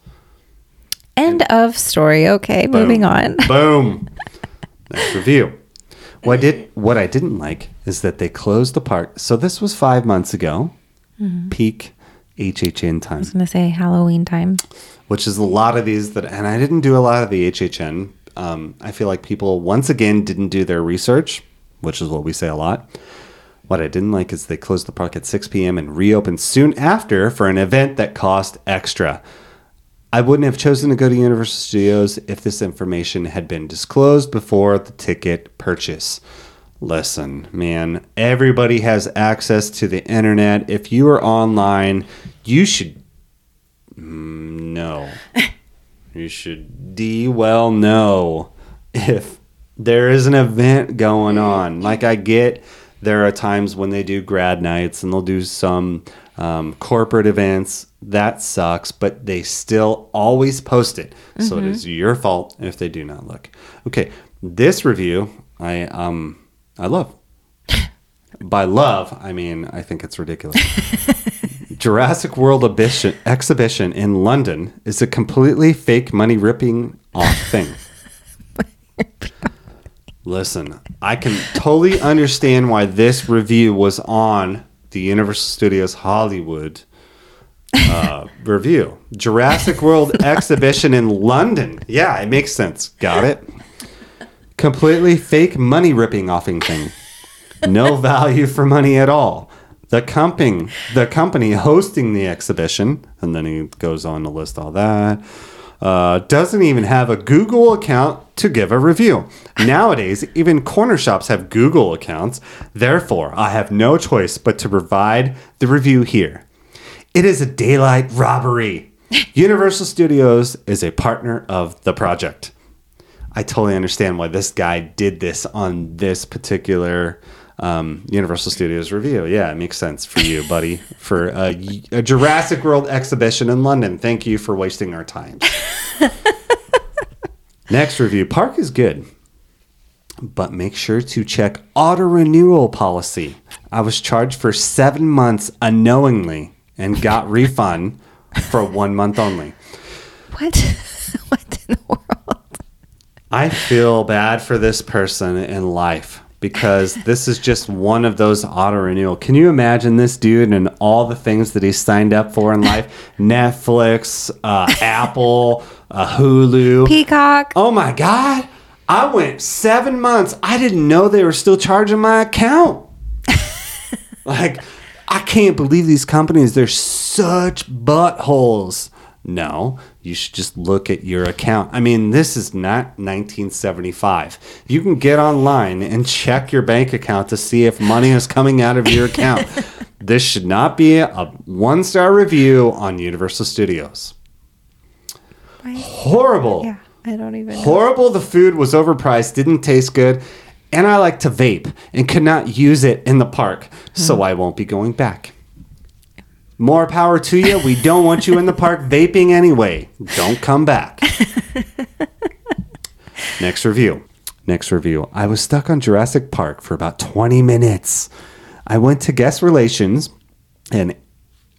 End of story. Okay, moving on.
Boom. Next review. What I did what I didn't like is that they closed the park. So this was five months ago, peak HHN time,
I was gonna say Halloween time.
which is a lot of these that, and I didn't do a lot of the HHN. Um, I feel like people once again didn't do their research, which is what we say a lot. What I didn't like is they closed the park at 6 p.m. and reopened soon after for an event that cost extra. I wouldn't have chosen to go to Universal Studios if this information had been disclosed before the ticket purchase. Listen, man, everybody has access to the internet. If you are online, you should mm, know. you should d well know if there is an event going on. Like I get there are times when they do grad nights and they'll do some um, corporate events. That sucks, but they still always post it. So it is your fault if they do not look. Okay, this review I um I love. By love, I mean I think it's ridiculous. Jurassic World exhibition, exhibition in London is a completely fake money ripping off thing. Listen, I can totally understand why this review was on the Universal Studios Hollywood uh, review. Jurassic World exhibition in London. Yeah, it makes sense. Got it. Completely fake money ripping offing thing. No value for money at all. The company, the company hosting the exhibition, and then he goes on to list all that. Uh, doesn't even have a Google account to give a review. Nowadays, even corner shops have Google accounts. Therefore, I have no choice but to provide the review here. It is a daylight robbery. Universal Studios is a partner of the project. I totally understand why this guy did this on this particular um, Universal Studios review. Yeah, it makes sense for you, buddy, for a, a Jurassic World exhibition in London. Thank you for wasting our time. Next review Park is good, but make sure to check auto renewal policy. I was charged for seven months unknowingly and got refund for one month only.
What? what in the world?
I feel bad for this person in life because this is just one of those auto renewal. Can you imagine this dude and all the things that he signed up for in life? Netflix, uh, Apple, uh, Hulu.
Peacock.
Oh my God. I went seven months. I didn't know they were still charging my account. like, I can't believe these companies, they're such buttholes. No, you should just look at your account. I mean, this is not 1975. You can get online and check your bank account to see if money is coming out of your account. this should not be a one star review on Universal Studios. Horrible.
Yeah, I don't even. know.
Horrible. The food was overpriced, didn't taste good, and I like to vape and could not use it in the park, so mm. I won't be going back. More power to you. We don't want you in the park vaping anyway. Don't come back. Next review. Next review. I was stuck on Jurassic Park for about 20 minutes. I went to guest relations and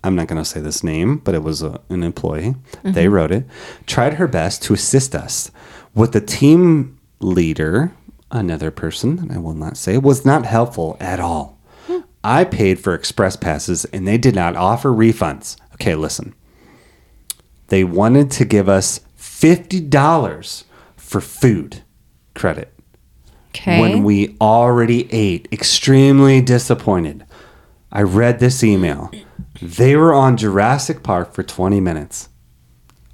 I'm not going to say this name, but it was a, an employee. They mm-hmm. wrote it. Tried her best to assist us. With the team leader, another person that I will not say, was not helpful at all. I paid for express passes and they did not offer refunds. Okay, listen. They wanted to give us $50 for food credit
Okay.
when we already ate. Extremely disappointed. I read this email. They were on Jurassic Park for 20 minutes.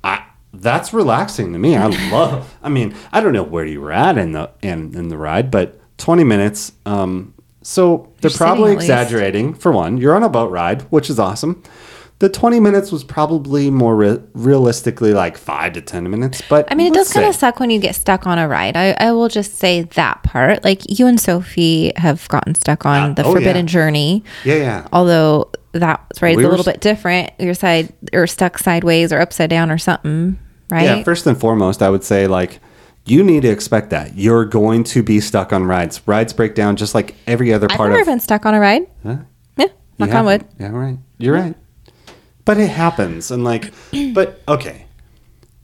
I that's relaxing to me. I love. I mean, I don't know where you were at in the in, in the ride, but 20 minutes. Um, so they're
You're
probably exaggerating. For one, you're on a boat ride, which is awesome. The 20 minutes was probably more re- realistically like five to 10 minutes. But
I mean, it does kind of suck when you get stuck on a ride. I, I will just say that part. Like you and Sophie have gotten stuck on
Uh,
the
oh,
Forbidden
yeah.
Journey.
Yeah, yeah.
Although that right
We
a little
s-
bit different. You're side or stuck sideways or upside down or something, right?
Yeah, first and foremost, I would say like you need to expect that you're going to be stuck on rides. Rides break down just like every other part. Of it.
I've never
of.
been stuck on a ride.
Huh?
Yeah, knock on wood.
Yeah, right. You're right. But it happens, and like, but okay,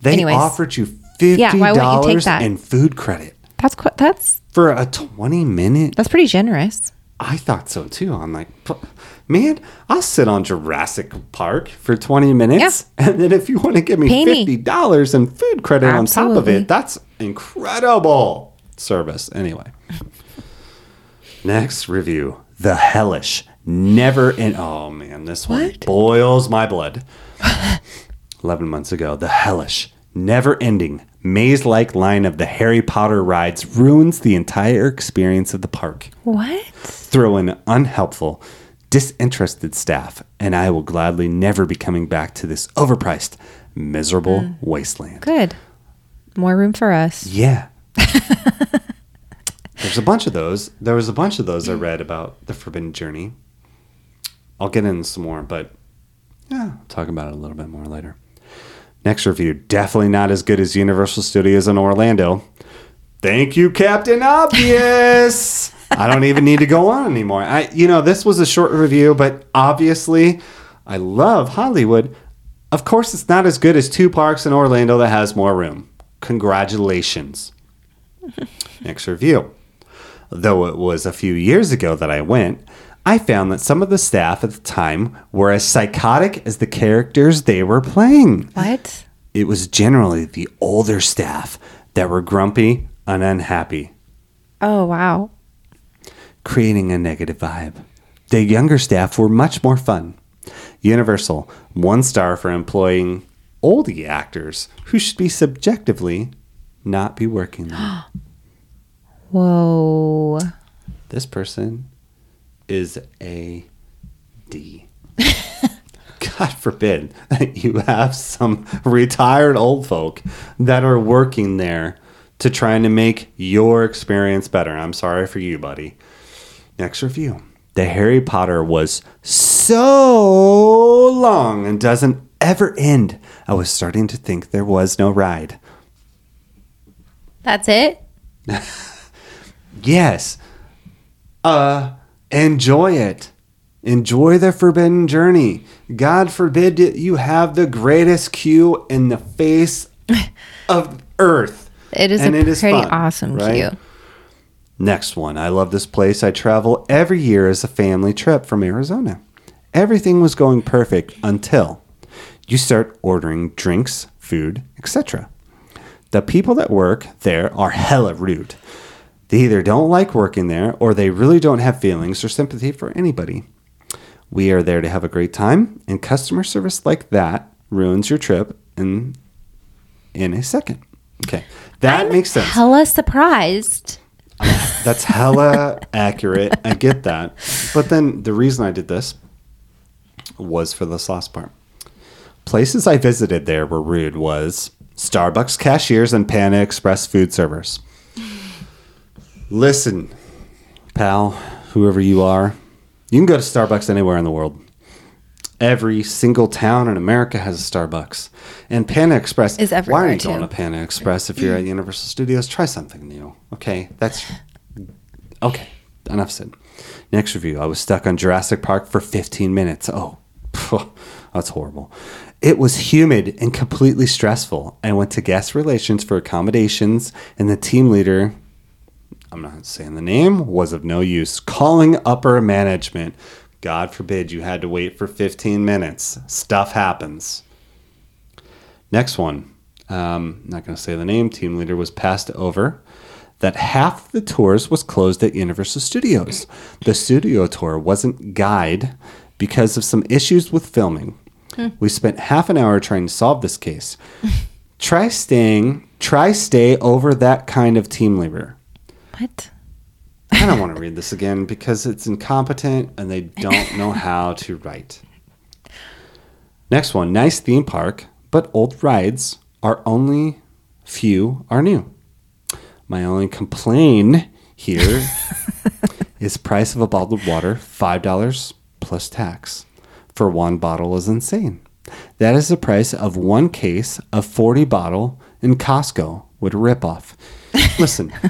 they
Anyways.
offered you fifty
Yeah, why wouldn't you take
dollars in food credit
That's that's
for a twenty minute.
that's pretty generous.
I thought so too. I'm like, man, I'll sit on Jurassic Park for 20 minutes. And then if you want to give me
Pay
$50 in food credit on top of it, that's incredible service. Anyway, next review The Hellish. Never in. Oh man, this one
What?
boils my blood. 11 months ago, The Hellish. Never ending, maze like line of the Harry Potter rides ruins the entire experience of the park
What?
throw in unhelpful, disinterested staff, and I will gladly never be coming back to this overpriced, miserable hmm. wasteland.
Good. More room for us.
Yeah. There's a bunch of those. There was a bunch of those I read about the Forbidden Journey. I'll get into some more, but yeah, I'll talk about it a little bit more later. Next review, definitely not as good as Universal Studios in Orlando. Thank you, Captain Obvious. I don't even need to go on anymore. I, you know, this was a short review, but obviously, I love Hollywood. Of course, it's not as good as two parks in Orlando that has more room. Congratulations. Next review. Though it was a few years ago that I went, I found that some of the staff at the time were as psychotic as the characters they were playing.
What?
It was generally the older staff that were grumpy and unhappy,
Oh wow.
creating a negative vibe. The younger staff were much more fun. Universal, one star for employing oldie actors who should be subjectively not be working there.
Whoa.
this person is a D. God forbid that you have some retired old folk that are working there to trying to make your experience better. I'm sorry for you, buddy. Next review. The Harry Potter was so long and doesn't ever end. I was starting to think there was no ride.
That's it?
Yes. Uh, enjoy it. Enjoy the forbidden journey. God forbid you have the greatest queue in the face of earth.
It is
And
a
it is
pretty
fun,
awesome
right?
queue.
Next one. I love this place. I travel every year as a family trip from Arizona. Everything was going perfect until you start ordering drinks, food, etc. The people that work there are hella rude. They either don't like working there or they really don't have feelings or sympathy for anybody. We are there to have a great time, and customer service like that ruins your trip in in a second. Okay. That makes sense.
Hella surprised.
That's hella accurate. I get that. But then the reason I did this was for this last part. Places I visited there were rude was Starbucks cashiers and Panda Express food servers. Listen, pal, whoever you are, you can go to Starbucks anywhere in the world. Every single town in America has a Starbucks. And Panda Express
Is
Why are
everywhere,
you going to Panda Express if you're at Universal Studios? Try something new. Okay, that's okay. Enough said. Next review. I was stuck on Jurassic Park for 15 minutes. Oh, That's horrible. It was humid and completely stressful. I went to guest relations for accommodations, and the team leader, I'm not saying the name, was of no use. Calling upper management. God forbid you had to wait for 15 minutes. Stuff happens. Next one. Um, not going to say the name. Team leader was passed over that half the tours was closed at Universal Studios. The studio tour wasn't guide because of some issues with filming. We spent half an hour trying to solve this case. try staying, try stay over that kind of team leader.
What?
I don't want to read this again because it's incompetent and they don't know how to write. Next one, nice theme park, but old rides are only few are new. My only complaint here is price of a bottle of water, $5 plus tax for one bottle is insane. That is the price of one case of 40 bottle in Costco would rip off. Listen,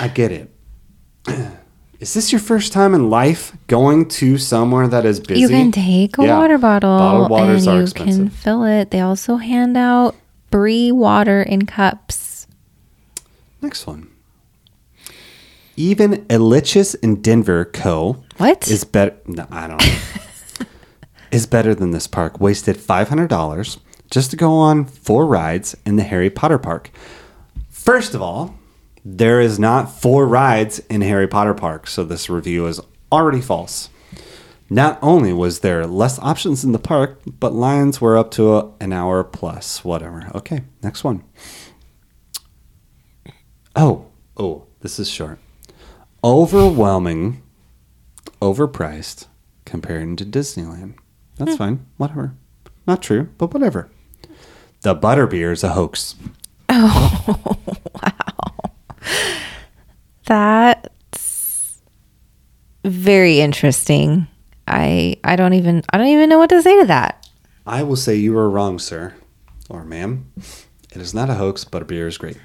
I get it. Is this your first time in life going to somewhere that is busy?
You can take a
Yeah.
water bottle
Bottled waters
and you
expensive.
can fill it. They also hand out free water in cups.
Next one. Even Elitch's in Denver Co.
What?
is better. No, I don't know. is better than this park. Wasted five hundred dollars just to go on four rides in the Harry Potter park. First of all, there is not four rides in Harry Potter park, so this review is already false. Not only was there less options in the park, but lines were up to a, an hour plus. Whatever. Okay, next one. Oh, oh, this is short. Overwhelming, overpriced compared to Disneyland. That's hmm. fine. Whatever. Not true, but whatever. The butterbeer is a hoax.
That's very interesting. I I don't even I don't even know what to say to that.
I will say you are wrong, sir or ma'am. It is not a hoax, but a beer is great.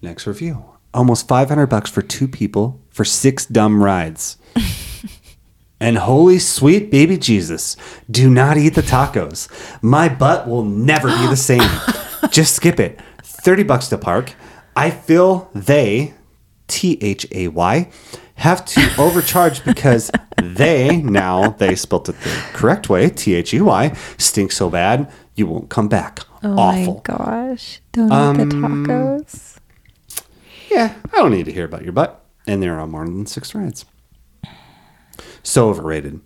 Next review. Almost 500 bucks for two people for six dumb rides. and holy sweet baby Jesus, do not eat the tacos. My butt will never be the same. Just skip it. 30 bucks to park. I feel they, T H A Y, have to overcharge because they, now they spelt it the correct way, T H E Y, stink so bad you won't come back.
Oh
Awful.
my gosh. Don't eat the
Um,
tacos.
Yeah, I don't need to hear about your butt. And there are more than six rides. So overrated.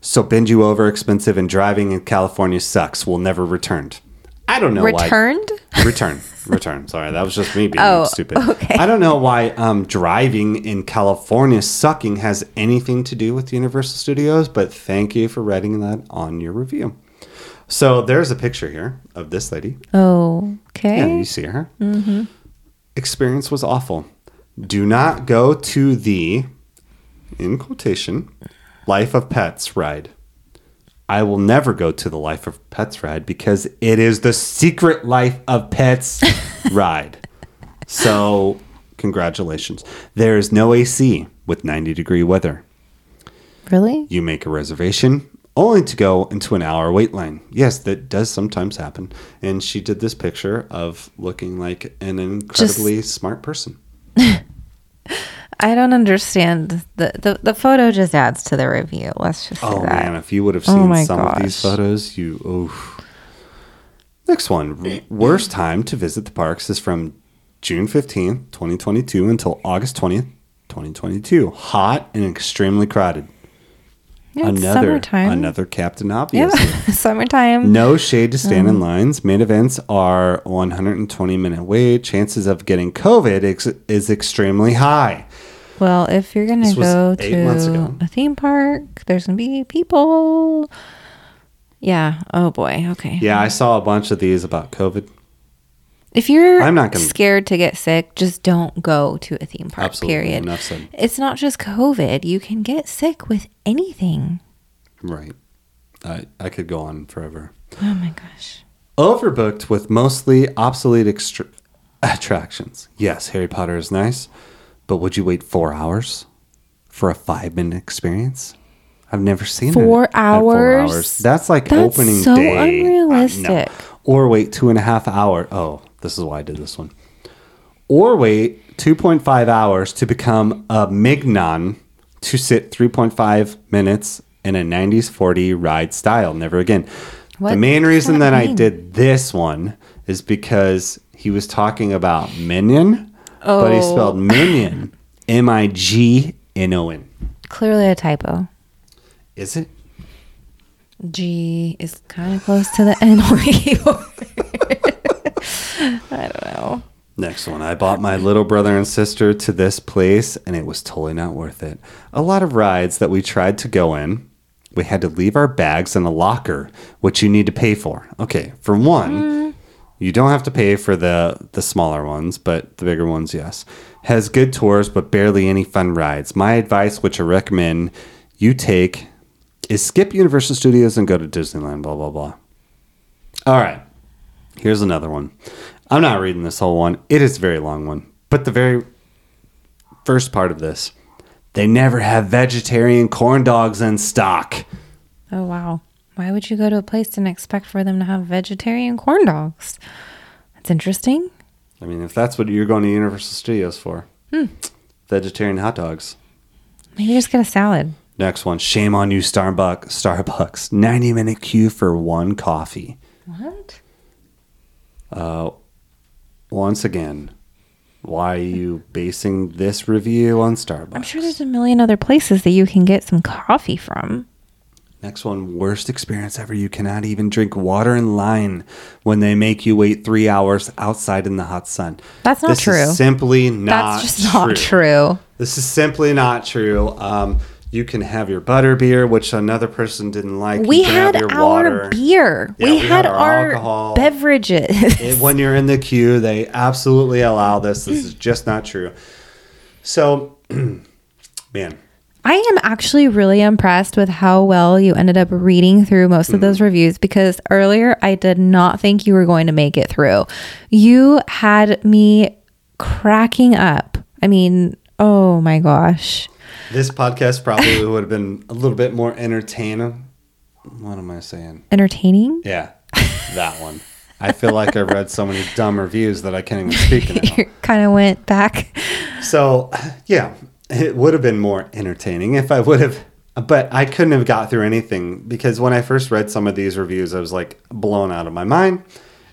So bend you over expensive and driving in California sucks. Will never returned. I don't know why.
Returned?
Return. Return. Sorry, that was just me being
Oh,
stupid.
okay.
I don't know why um, driving in California sucking has anything to do with Universal Studios, but thank you for writing that on your review. So there's a picture here of this lady.
Oh, okay.
Yeah, you see her. Experience was awful. Do not go to the, in quotation, Life of Pets ride. I will never go to the Life of Pets ride because it is the secret Life of Pets ride. So, congratulations. There is no AC with 90 degree weather.
Really?
You make a reservation only to go into an hour wait line. Yes, that does sometimes happen. And she did this picture of looking like an incredibly smart person.
I don't understand. The, the the photo just adds to the review. Let's just
Oh man, if you would have
Oh
seen
my
some of these photos, you oof. Next one. Worst time to visit the parks is from June 15th, 2022 until August 20th, 2022. Hot and extremely crowded.
Yeah,
another
summertime.
another Captain
Yeah,
Obvious.
summertime.
No shade to stand
Um,
in lines. Main events are 120 minute wait. Chances of getting COVID ex- is extremely high.
Well, if you're gonna go to a theme park, there's gonna be people. Yeah. Oh boy. Okay.
Yeah, I saw a bunch of these about COVID.
If you're
I'm not gonna-
scared to get sick, just don't go to a theme park. Period.
Enough said.
It's not just COVID. You can get sick with anything.
Right. I, I could go on forever.
Oh my gosh.
Overbooked with mostly obsolete extra- attractions. Yes, Harry Potter is nice, but would you wait four hours for a five minute experience? I've never seen
Four
it at
hours?
That's like
That's
opening
so
day. Uh,
unrealistic.
Or wait two and a half hour. Oh, this is why I did this one. Or wait 2.5 hours to become a Mignon to sit 3.5 minutes in a 90s 40 ride style. Never again.
What
the main reason
that
that I did this one is because he was talking about minion, but he
Oh.
spelled minion M I G N O N.
Clearly a typo.
Is it?
G is kind of close to the N I don't know.
Next one. I bought my little brother and sister to this place and it was totally not worth it. A lot of rides that we tried to go in, we had to leave our bags in a locker, which you need to pay for. Okay, for one, mm-hmm. you don't have to pay for the the smaller ones, but the bigger ones, yes. Has good tours, but barely any fun rides. My advice, which I recommend you take, is skip Universal Studios and go to Disneyland. Blah blah blah. All right. Here's another one. I'm not reading this whole one. It is a very long one. But the very first part of this, they never have vegetarian corn dogs in stock.
Oh wow. Why would you go to a place and expect for them to have vegetarian corn dogs? That's interesting.
I mean, if that's what you're going to Universal Studios for, hmm. vegetarian hot dogs.
Maybe just get a salad.
Next one. Shame on you, Starbucks. Starbucks. 90 minute queue for one coffee.
What?
Uh, Once again, why are you basing this review on Starbucks?
I'm sure there's a million other places that you can get some coffee from.
Next one, worst experience ever. You cannot even drink water in line when they make you wait three hours outside in the hot sun.
That's not
this
true.
Is simply not.
That's just not true.
This is simply not true. Um, you can have your butter beer, which another person didn't like.
We had
have your
our
water.
beer.
Yeah,
we,
we
had,
had our
our,
alcohol.
beverages.
When you're in the queue, they absolutely allow this. This is just not true. So, man,
I am actually really impressed with how well you ended up reading through most of hmm. those reviews because earlier I did not think you were going to make it through. You had me cracking up. I mean, oh my gosh.
This podcast probably would have been a little bit more entertaining. What am I saying?
Entertaining?
Yeah, that one. I feel like I've read so many dumb reviews that I can't even speak anymore.
You kind of went back.
So, yeah, it would have been more entertaining if I would have, but I couldn't have got through anything because when I first read some of these reviews, I was like blown out of my mind.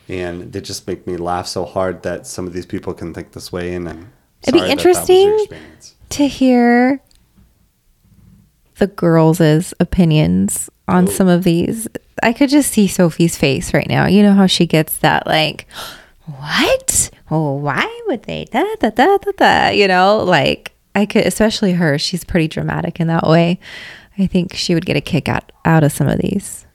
And they just make me laugh so hard that some of these people can think this way. And I'm
It'd be
sorry that that
interesting to hear the girls' opinions on some of these. I could just see Sophie's face right now. You know how she gets that like, what? Oh, why would they? Da, da, da, da, da. You know, like I could, especially her. She's pretty dramatic in that way. I think she would get a kick out out of some of these.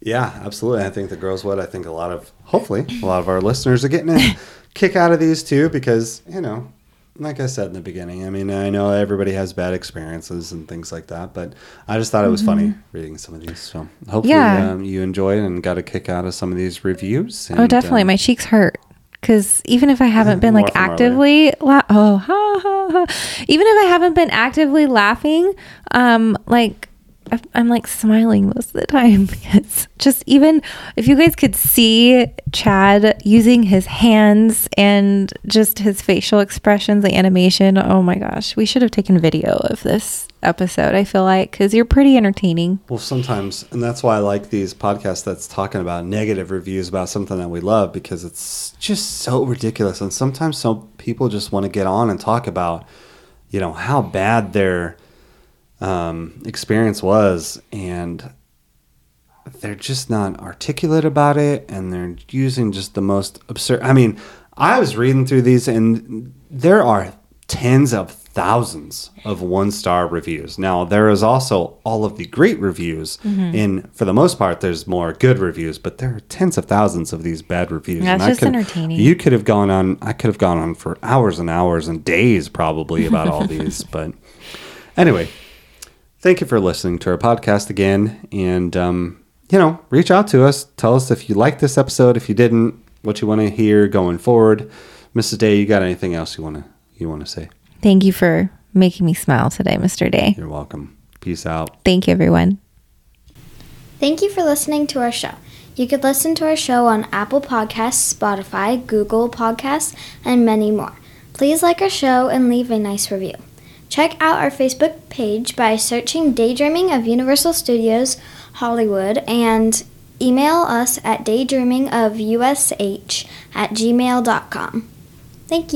Yeah, absolutely. I think the girls would. I think a lot of, hopefully, a lot of our listeners are getting a kick out of these too because, you know, like I said in the beginning, I mean, I know everybody has bad experiences and things like that, but I just thought it was funny reading some of these. So hopefully
Mm-hmm. Yeah.
um, you enjoyed and got a kick out of some of these reviews.
oh, definitely.
um,
My cheeks hurt. Because even if I haven't been like actively, la- oh, ha, ha, ha. even if I haven't been actively laughing, um, like I'm like smiling most of the time. It's just even if you guys could see Chad using his hands and just his facial expressions, the animation. Oh my gosh, we should have taken video of this episode. I feel like because you're pretty entertaining.
Well, sometimes, and that's why I like these podcasts that's talking about negative reviews about something that we love because it's just so ridiculous. And sometimes some people just want to get on and talk about, you know, how bad their um, experience was, and they're just not articulate about it, and they're using just the most absurd. I mean, I was reading through these, and there are tens of thousands of one star reviews. Now, there is also all of the great reviews,
Mm-hmm.
and for the most part, there's more good reviews, but there are tens of thousands of these bad reviews.
Yeah,
and
just
could-
entertaining.
You could have gone on, I could have gone on for hours and hours and days probably about all these, but anyway, thank you for listening to our podcast again. And, um, you know, reach out to us. Tell us if you liked this episode, if you didn't, what you want to hear going forward. Mrs. Day, you got anything else you want to you want to say?
Thank you for making me smile today, Mr. Day.
You're welcome. Peace out.
Thank you, everyone.
Thank you for listening to our show. You could listen to our show on Apple Podcasts, Spotify, Google Podcasts, and many more. Please like our show and leave a nice review. Check out our Facebook page by searching Daydreaming of Universal Studios Hollywood and email us at daydreamingofUSH at gmail.com. Thank you.